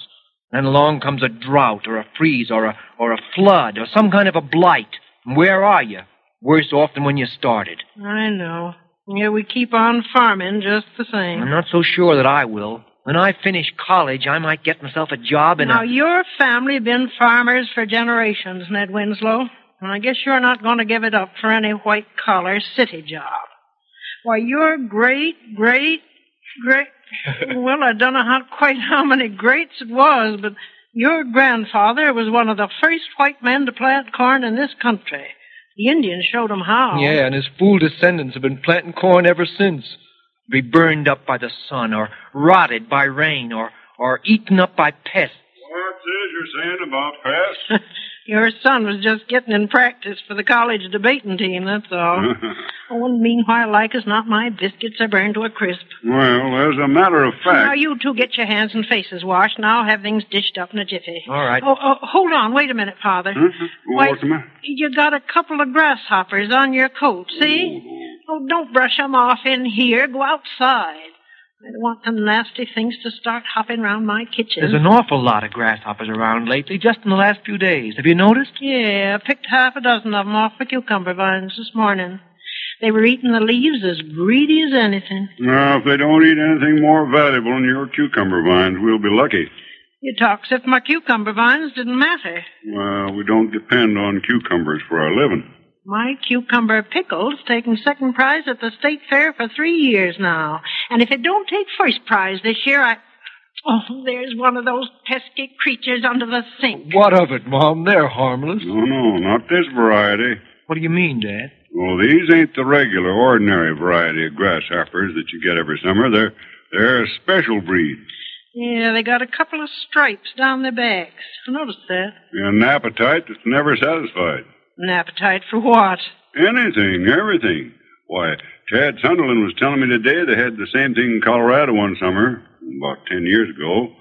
Then along comes a drought or a freeze or a or a flood or some kind of a blight. And where are you? Worse off than when you started. I know. Yeah, we keep on farming just the same. I'm not so sure that I will. When I finish college, I might get myself a job in now, a. your family been farmers for generations, Ned Winslow. And I guess you're not going to give it up for any white collar city job. Why, your great, great, great. well, I don't know how, quite how many greats it was, but your grandfather was one of the first white men to plant corn in this country. The Indians showed him how. Yeah, and his fool descendants have been planting corn ever since. Be burned up by the sun, or rotted by rain, or or eaten up by pests. What's this you're saying about pests? Your son was just getting in practice for the college debating team, that's all. oh, and meanwhile, like as not, my biscuits are burned to a crisp. well, as a matter of fact. Now, you two get your hands and faces washed, and I'll have things dished up in a jiffy. All right. Oh, oh hold on. Wait a minute, Father. Mm-hmm. Huh? Why- What's the matter? You got a couple of grasshoppers on your coat, see? Oh, don't brush 'em off in here. Go outside. I don't want them nasty things to start hopping round my kitchen. There's an awful lot of grasshoppers around lately, just in the last few days. Have you noticed? Yeah, I picked half a dozen of 'em off the cucumber vines this morning. They were eating the leaves as greedy as anything. Now, if they don't eat anything more valuable than your cucumber vines, we'll be lucky. You talk as if my cucumber vines didn't matter. Well, we don't depend on cucumbers for our living. My cucumber pickle's taken second prize at the state fair for three years now. And if it don't take first prize this year, I. Oh, there's one of those pesky creatures under the sink. What of it, Mom? They're harmless. No, no, not this variety. What do you mean, Dad? Well, these ain't the regular, ordinary variety of grasshoppers that you get every summer. They're they're a special breed. Yeah, they got a couple of stripes down their backs. I noticed that. And An appetite that's never satisfied. An appetite for what? Anything, everything. Why, Chad Sunderland was telling me today they had the same thing in Colorado one summer, about ten years ago.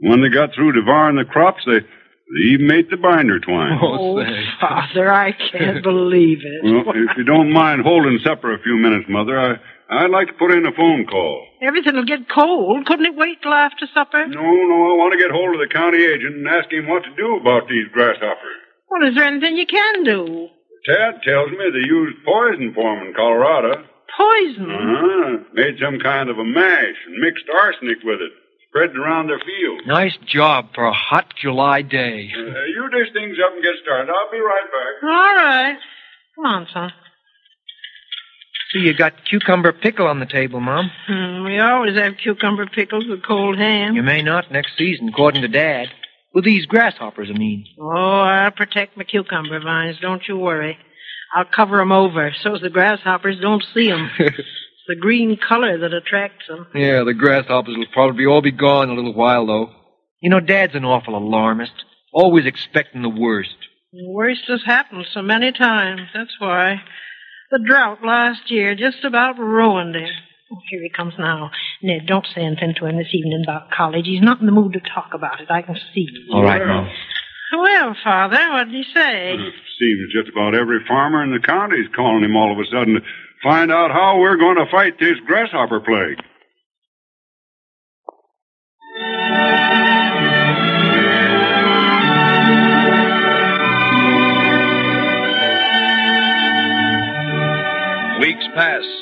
When they got through devouring the crops, they, they even ate the binder twine. Oh, oh Father, I can't believe it. Well, if you don't mind holding supper a few minutes, Mother, I, I'd like to put in a phone call. Everything will get cold. Couldn't it wait till after supper? No, no, I want to get hold of the county agent and ask him what to do about these grasshoppers. Well, is there anything you can do? Tad tells me they used poison for 'em in Colorado. Poison? Uh-huh. Made some kind of a mash and mixed arsenic with it. Spread it around their field. Nice job for a hot July day. Uh, you dish things up and get started. I'll be right back. All right. Come on, son. See, you got cucumber pickle on the table, Mom. Hmm, we always have cucumber pickles with cold ham. You may not next season, according to Dad. With these grasshoppers, I mean. Oh, I'll protect my cucumber vines. Don't you worry. I'll cover 'em over so the grasshoppers don't see 'em. it's the green color that attracts 'em. Yeah, the grasshoppers will probably all be gone in a little while, though. You know, Dad's an awful alarmist. Always expecting the worst. The worst has happened so many times. That's why. The drought last year just about ruined him. Here he comes now. Ned, don't say anything to him this evening about college. He's not in the mood to talk about it. I can see. All right, Mom. Well, Father, what did he say? Seems just about every farmer in the county is calling him all of a sudden to find out how we're going to fight this grasshopper plague. Weeks pass.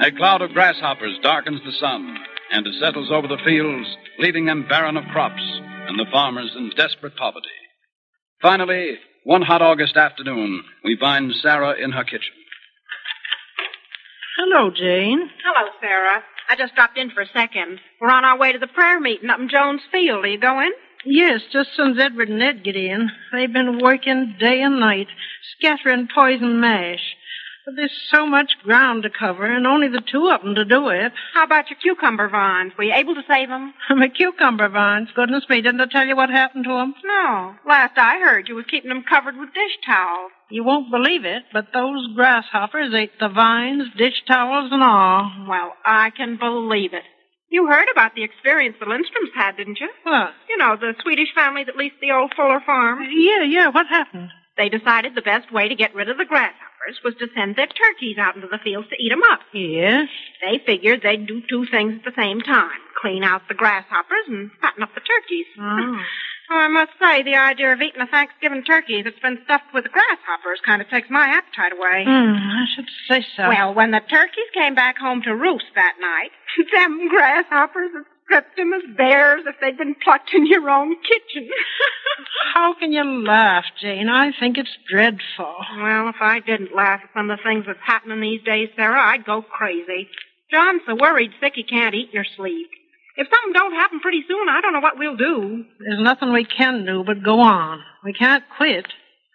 A cloud of grasshoppers darkens the sun, and it settles over the fields, leaving them barren of crops and the farmers in desperate poverty. Finally, one hot August afternoon, we find Sarah in her kitchen. Hello, Jane. Hello, Sarah. I just dropped in for a second. We're on our way to the prayer meeting up in Jones Field. Are you going? Yes, just since Edward and Ned get in. They've been working day and night, scattering poison mash. But there's so much ground to cover, and only the two of them to do it. How about your cucumber vines? Were you able to save them? My cucumber vines. Goodness me, didn't I tell you what happened to them? No. Last I heard, you was keeping them covered with dish towels. You won't believe it, but those grasshoppers ate the vines, dish towels, and all. Well, I can believe it. You heard about the experience the Lindstroms had, didn't you? What? You know, the Swedish family that leased the old Fuller farm. Yeah, yeah, what happened? They decided the best way to get rid of the grasshoppers was to send their turkeys out into the fields to eat 'em up. Yes? They figured they'd do two things at the same time. Clean out the grasshoppers and fatten up the turkeys. Oh. Oh, I must say, the idea of eating a Thanksgiving turkey that's been stuffed with grasshoppers kind of takes my appetite away. Hmm, I should say so. Well, when the turkeys came back home to roost that night, them grasshoppers had stripped them as bears if they'd been plucked in your own kitchen. How can you laugh, Jane? I think it's dreadful. well, if I didn't laugh at some of the things that's happening these days, Sarah, I'd go crazy. John's so worried sick he can't eat nor sleep. If something don't happen pretty soon, I don't know what we'll do. There's nothing we can do but go on. We can't quit.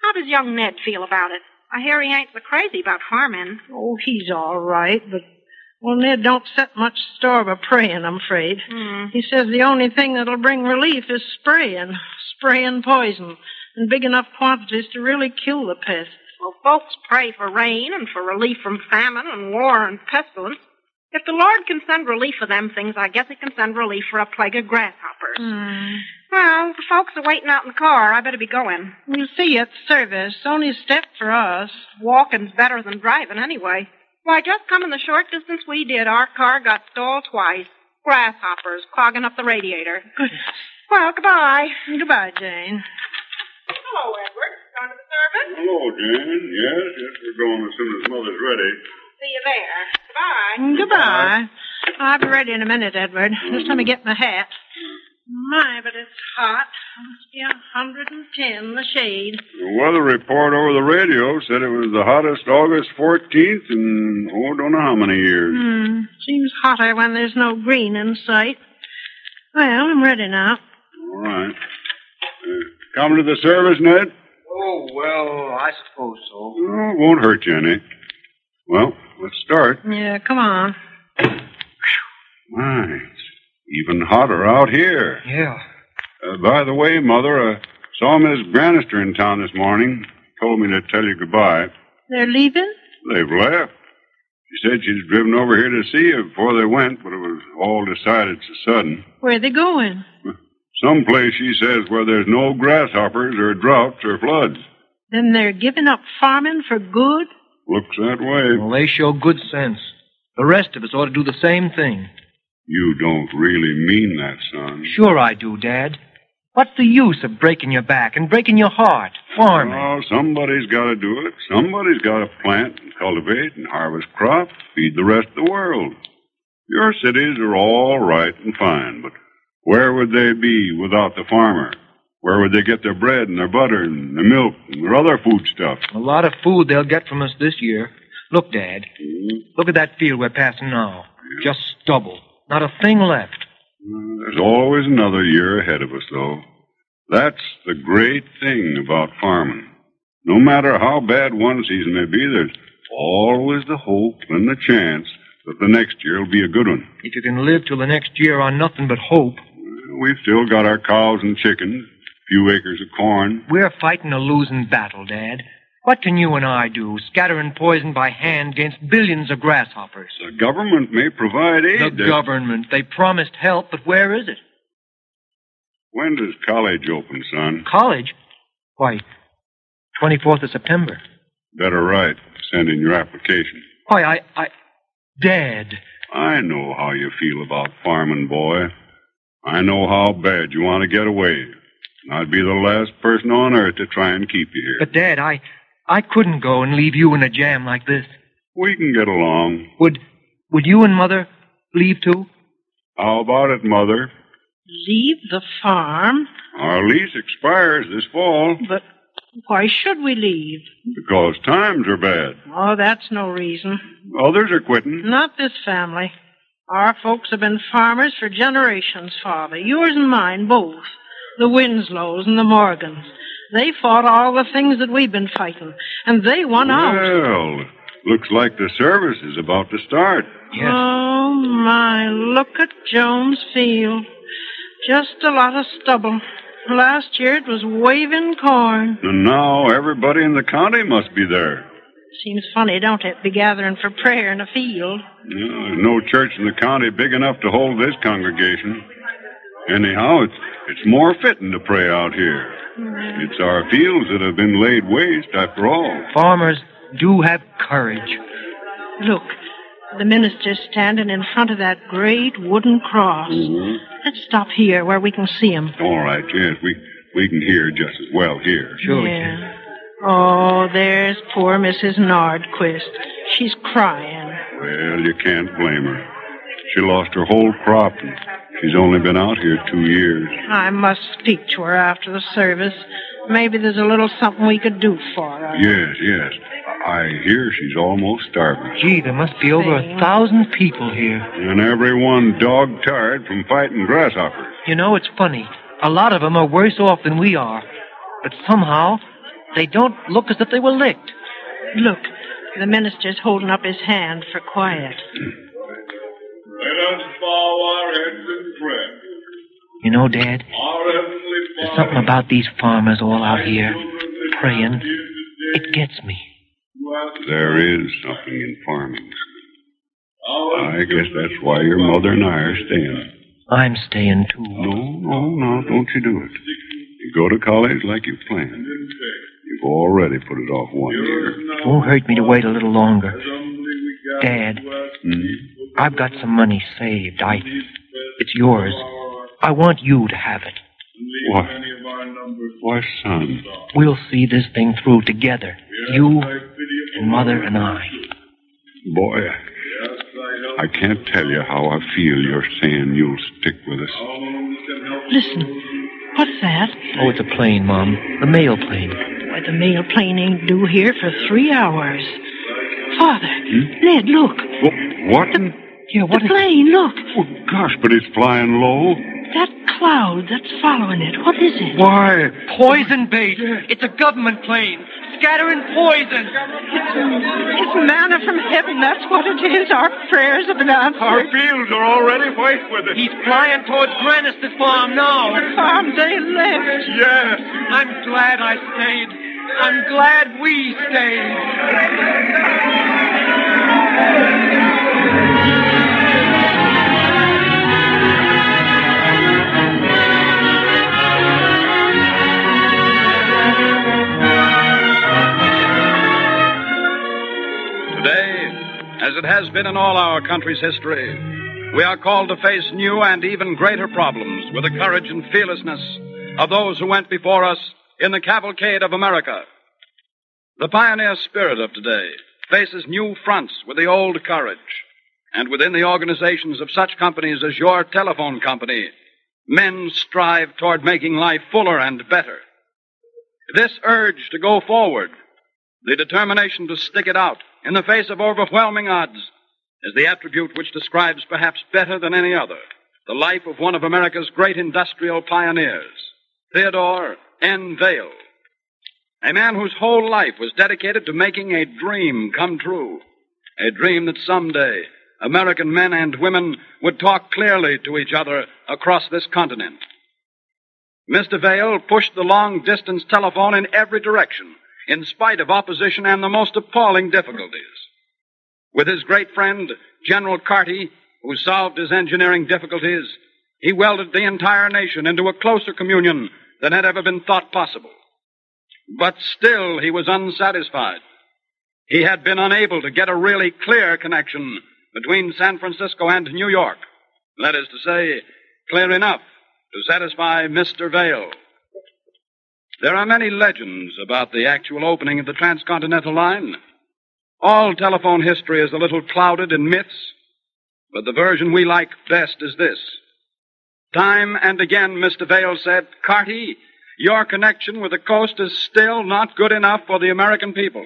How does young Ned feel about it? I hear he ain't so crazy about farming. Oh, he's all right, but well, Ned don't set much store by praying, I'm afraid. Hmm. He says the only thing that'll bring relief is spraying, spraying poison in big enough quantities to really kill the pests. Well, folks pray for rain and for relief from famine and war and pestilence. If the Lord can send relief for them things, I guess he can send relief for a plague of grasshoppers. Hmm. Well, the folks are waiting out in the car. I better be going. We'll see you at service. Only a step for us. Walking's better than driving anyway. Why, just coming the short distance we did, our car got stalled twice. Grasshoppers clogging up the radiator. Goodness. Well, goodbye. Goodbye, Jane. Hello, Edward. Going to the service? Hello, Jan. Yes, yes, we're going as soon as Mother's ready. See you there. Goodbye. Goodbye. I'll be ready in a minute, Edward. Just let me get my hat. My, but it's hot. Must be a hundred and ten in the shade. The weather report over the radio said it was the hottest August 14th in, oh, don't know how many years. Hmm. Seems hotter when there's no green in sight. Well, I'm ready now. All right. Uh, coming to the service, Ned? Oh, well, I suppose so. Oh, it won't hurt you any. Well, let's start. Yeah, come on. My, it's even hotter out here. Yeah. Uh, by the way, Mother, I saw Miss Granister in town this morning. Told me to tell you goodbye. They're leaving? They've left. She said she's driven over here to see you before they went, but it was all decided so sudden. Where are they going? Someplace, she says, where there's no grasshoppers or droughts or floods. Then they're giving up farming for good? Looks that way. Well, they show good sense. The rest of us ought to do the same thing. You don't really mean that, son. Sure I do, Dad. What's the use of breaking your back and breaking your heart? Farming. Oh, somebody's got to do it. Somebody's got to plant and cultivate and harvest crops, feed the rest of the world. Your cities are all right and fine, but where would they be without the farmer? Where would they get their bread and their butter and their milk and their other foodstuff? A lot of food they'll get from us this year. Look, Dad. Mm-hmm. Look at that field we're passing now. Just stubble. Not a thing left. Hmm, there's always another year ahead of us, though. That's the great thing about farming. No matter how bad one season may be, there's always the hope and the chance that the next year will be a good one. If you can live till the next year on nothing but hope, We've still got our cows and chickens, a few acres of corn. we're fighting a losing battle, Dad. What can you and I do, scattering poison by hand against billions of grasshoppers? The government may provide The aid. that- government. They promised help, but where is it? When does college open, son? College? Why, 24th of September. Better write. Send in your application. Why, I, I, Dad. I know how you feel about farming, boy. I know how bad you want to get away. And I'd be the last person on earth to try and keep you here. But Dad, I, I couldn't go and leave you in a jam like this. We can get along. Would, would you and Mother leave too? How about it, Mother? Leave the farm? Our lease expires this fall But why should we leave? because times are bad. Oh, that's no reason. Others are quitting. Not this family. Our folks have been farmers for generations, Father. Yours and mine, both. The Winslows and the Morgans. They fought all the things that we've been fighting, and they won out. Well, Looks like the service is about to start. Oh, my. Look at Jones Field. Just a lot of stubble. Last year it was waving corn. And now everybody in the county must be there. Seems funny, don't it? Be gathering for prayer in a field. Yeah, there's no church in the county big enough to hold this congregation. Anyhow, it's, it's more fitting to pray out here. It's our fields that have been laid waste, after all. Farmers do have courage. Look, the minister's standing in front of that great wooden cross. Mhm. Let's stop here where we can see him. All right, yes, we, we can hear just as well here. Sure. Yeah. Oh, there's poor Mrs. Nordquist. She's crying. Well, you can't blame her. She lost her whole crop, and she's only been out here two years. I must speak to her after the service. Maybe there's a little something we could do for her. Yes, yes. I hear she's almost starving. Gee, there must be over a thousand people here. And everyone dog tired from fighting grasshoppers. You know, it's funny. A lot of them are worse off than we are. But somehow, they don't look as if they were licked. Look, the minister's holding up his hand for quiet. Let us bow our heads in prayer. You know, Dad, there's something about these farmers all out here praying. It gets me. There is something in farming. I guess that's why your mother and I are staying. I'm staying too. No, no, no, don't you do it. You go to college like you planned. You've already put it off one year. It won't hurt me to wait a little longer. Dad, I've got some money saved. I. It's yours. I want you to have it. Why? Why, son? We'll see this thing through together. You and Mother and I. Boy, I can't tell you how I feel you're saying you'll stick with us. Listen, what's that? Oh, it's a plane, Mom. The mail plane. Why, the mail plane ain't due here for three hours. Father, hmm? Ned, look. What? Yeah, what the plane, look. Oh, gosh, but it's flying low. That cloud that's following it, what is it? Why? Poison bait. It's a government plane. Scattering poison. It's manna from heaven, that's what it is. Our prayers have been answered. Our fields are already white with it. He's flying towards Grannis's farm now. The farm they left. Yes. I'm glad I stayed. I'm glad we Today, as it has been in all our country's history, we are called to face new and even greater problems with the courage and fearlessness of those who went before us in the cavalcade of America. The pioneer spirit of today faces new fronts with the old courage. And within the organizations of such companies as your telephone company, men strive toward making life fuller and better. This urge to go forward, the determination to stick it out in the face of overwhelming odds, is the attribute which describes perhaps better than any other the life of one of America's great industrial pioneers, Theodore N. Vail. A man whose whole life was dedicated to making a dream come true. A dream that someday American men and women would talk clearly to each other across this continent. Mr. Vail pushed the long distance telephone in every direction, in spite of opposition and the most appalling difficulties. With his great friend, General Carty, who solved his engineering difficulties, he welded the entire nation into a closer communion than had ever been thought possible. But still he was unsatisfied. He had been unable to get a really clear connection between San Francisco and New York. That is to say, clear enough to satisfy Mr. Vail. There are many legends about the actual opening of the transcontinental line. All telephone history is a little clouded in myths, but the version we like best is this. Time and again, Mr. Vail said, Carty, your connection with the coast is still not good enough for the American people.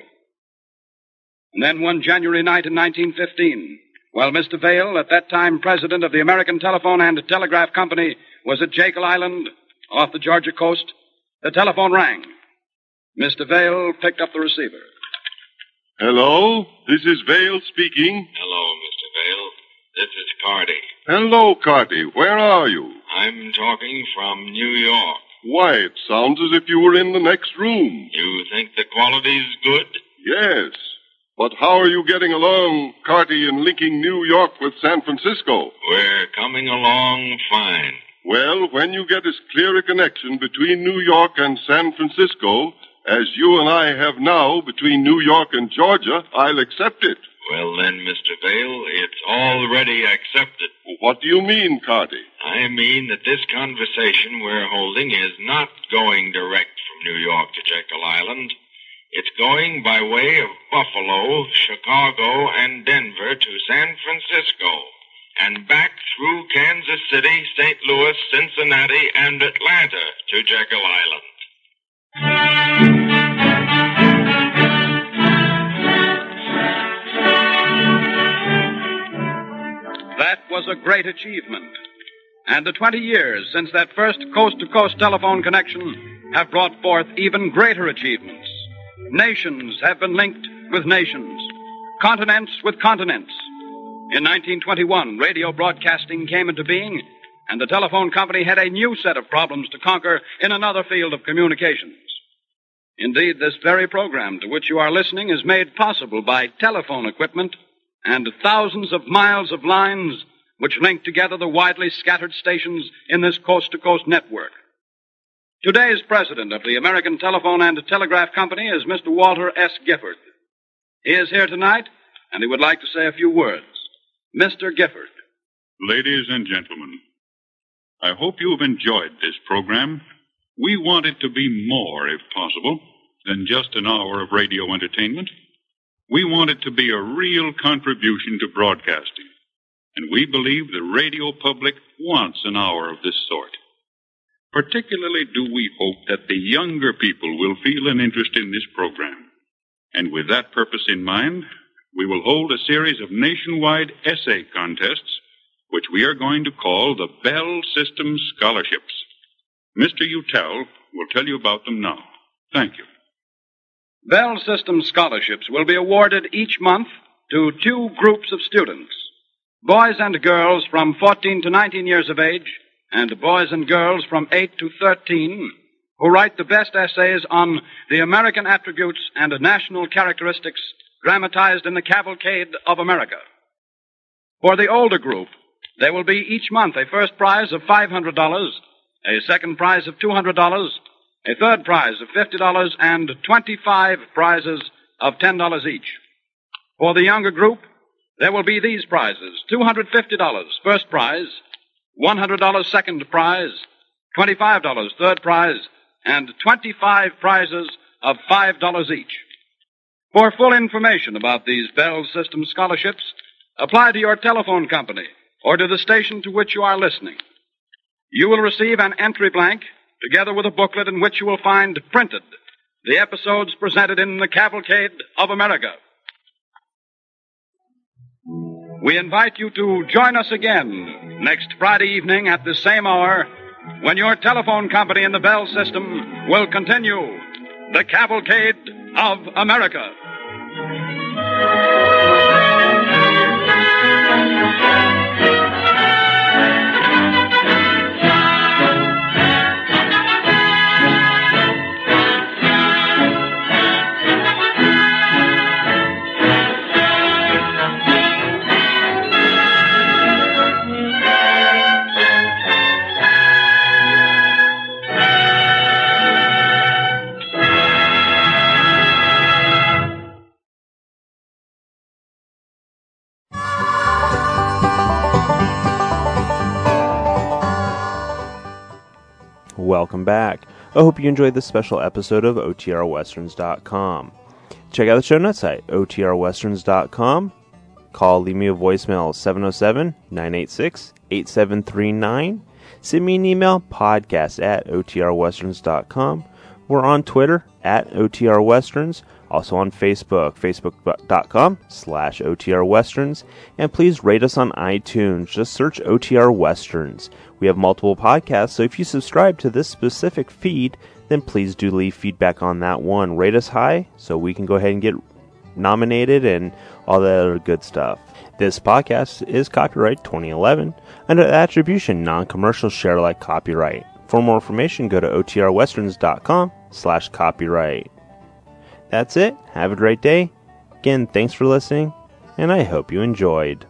And then one January night in 1915, while Mr. Vail, at that time president of the American Telephone and Telegraph Company, was at Jekyll Island off the Georgia coast, the telephone rang. Mr. Vail picked up the receiver. Hello, this is Vail speaking. Hello, Mr. Vail. This is Carty. Hello, Carty. Where are you? I'm talking from New York. Why, it sounds as if you were in the next room. You think the quality's good? Yes. But how are you getting along, Carty, in linking New York with San Francisco? We're coming along fine. Well, when you get as clear a connection between New York and San Francisco as you and I have now between New York and Georgia, I'll accept it. Well, then, Mr. Vail, it's already accepted. What do you mean, Carty? I mean that this conversation we're holding is not going direct from New York to Jekyll Island. It's going by way of Buffalo, Chicago, and Denver to San Francisco, and back through Kansas City, St. Louis, Cincinnati, and Atlanta to Jekyll Island. That was a great achievement. And the 20 years since that first coast to coast telephone connection have brought forth even greater achievements. Nations have been linked with nations, continents with continents. In 1921, radio broadcasting came into being, and the telephone company had a new set of problems to conquer in another field of communications. Indeed, this very program to which you are listening is made possible by telephone equipment and thousands of miles of lines which link together the widely scattered stations in this coast to coast network. Today's president of the American Telephone and Telegraph Company is Mr. Walter S. Gifford. He is here tonight, and he would like to say a few words. Mr. Gifford. Ladies and gentlemen, I hope you have enjoyed this program. We want it to be more, if possible, than just an hour of radio entertainment. We want it to be a real contribution to broadcasting. And we believe the radio public wants an hour of this sort. Particularly do we hope that the younger people will feel an interest in this program. And with that purpose in mind, we will hold a series of nationwide essay contests, which we are going to call the Bell System Scholarships. Mr. Utel will tell you about them now. Thank you. Bell System scholarships will be awarded each month to two groups of students boys and girls from 14 to 19 years of age, and boys and girls from 8 to 13 who write the best essays on the American attributes and national characteristics dramatized in the Cavalcade of America. For the older group, there will be each month a first prize of $500, a second prize of $200, a third prize of $50, and 25 prizes of $10 each. For the younger group, there will be these prizes $250 first prize, $100 second prize, $25 third prize, and 25 prizes of $5 each. For full information about these Bell System scholarships, apply to your telephone company or to the station to which you are listening. You will receive an entry blank together with a booklet in which you will find printed the episodes presented in the Cavalcade of America. We invite you to join us again next Friday evening at the same hour when your telephone company in the Bell system will continue the Cavalcade of America. Welcome back. I hope you enjoyed this special episode of OTRWesterns.com. Check out the show notes at OTRWesterns.com. Call, leave me a voicemail 707 986 8739. Send me an email, podcast at OTRWesterns.com. We're on Twitter at OTRWesterns, also on Facebook, facebook.com slash OTRWesterns. And please rate us on iTunes. Just search OTR Westerns. We have multiple podcasts, so if you subscribe to this specific feed, then please do leave feedback on that one. Rate us high so we can go ahead and get nominated, and all that other good stuff. This podcast is copyright 2011 under attribution non-commercial share like copyright. For more information, go to otrwesterns.com slash copyright. That's it. Have a great day. Again, thanks for listening, and I hope you enjoyed.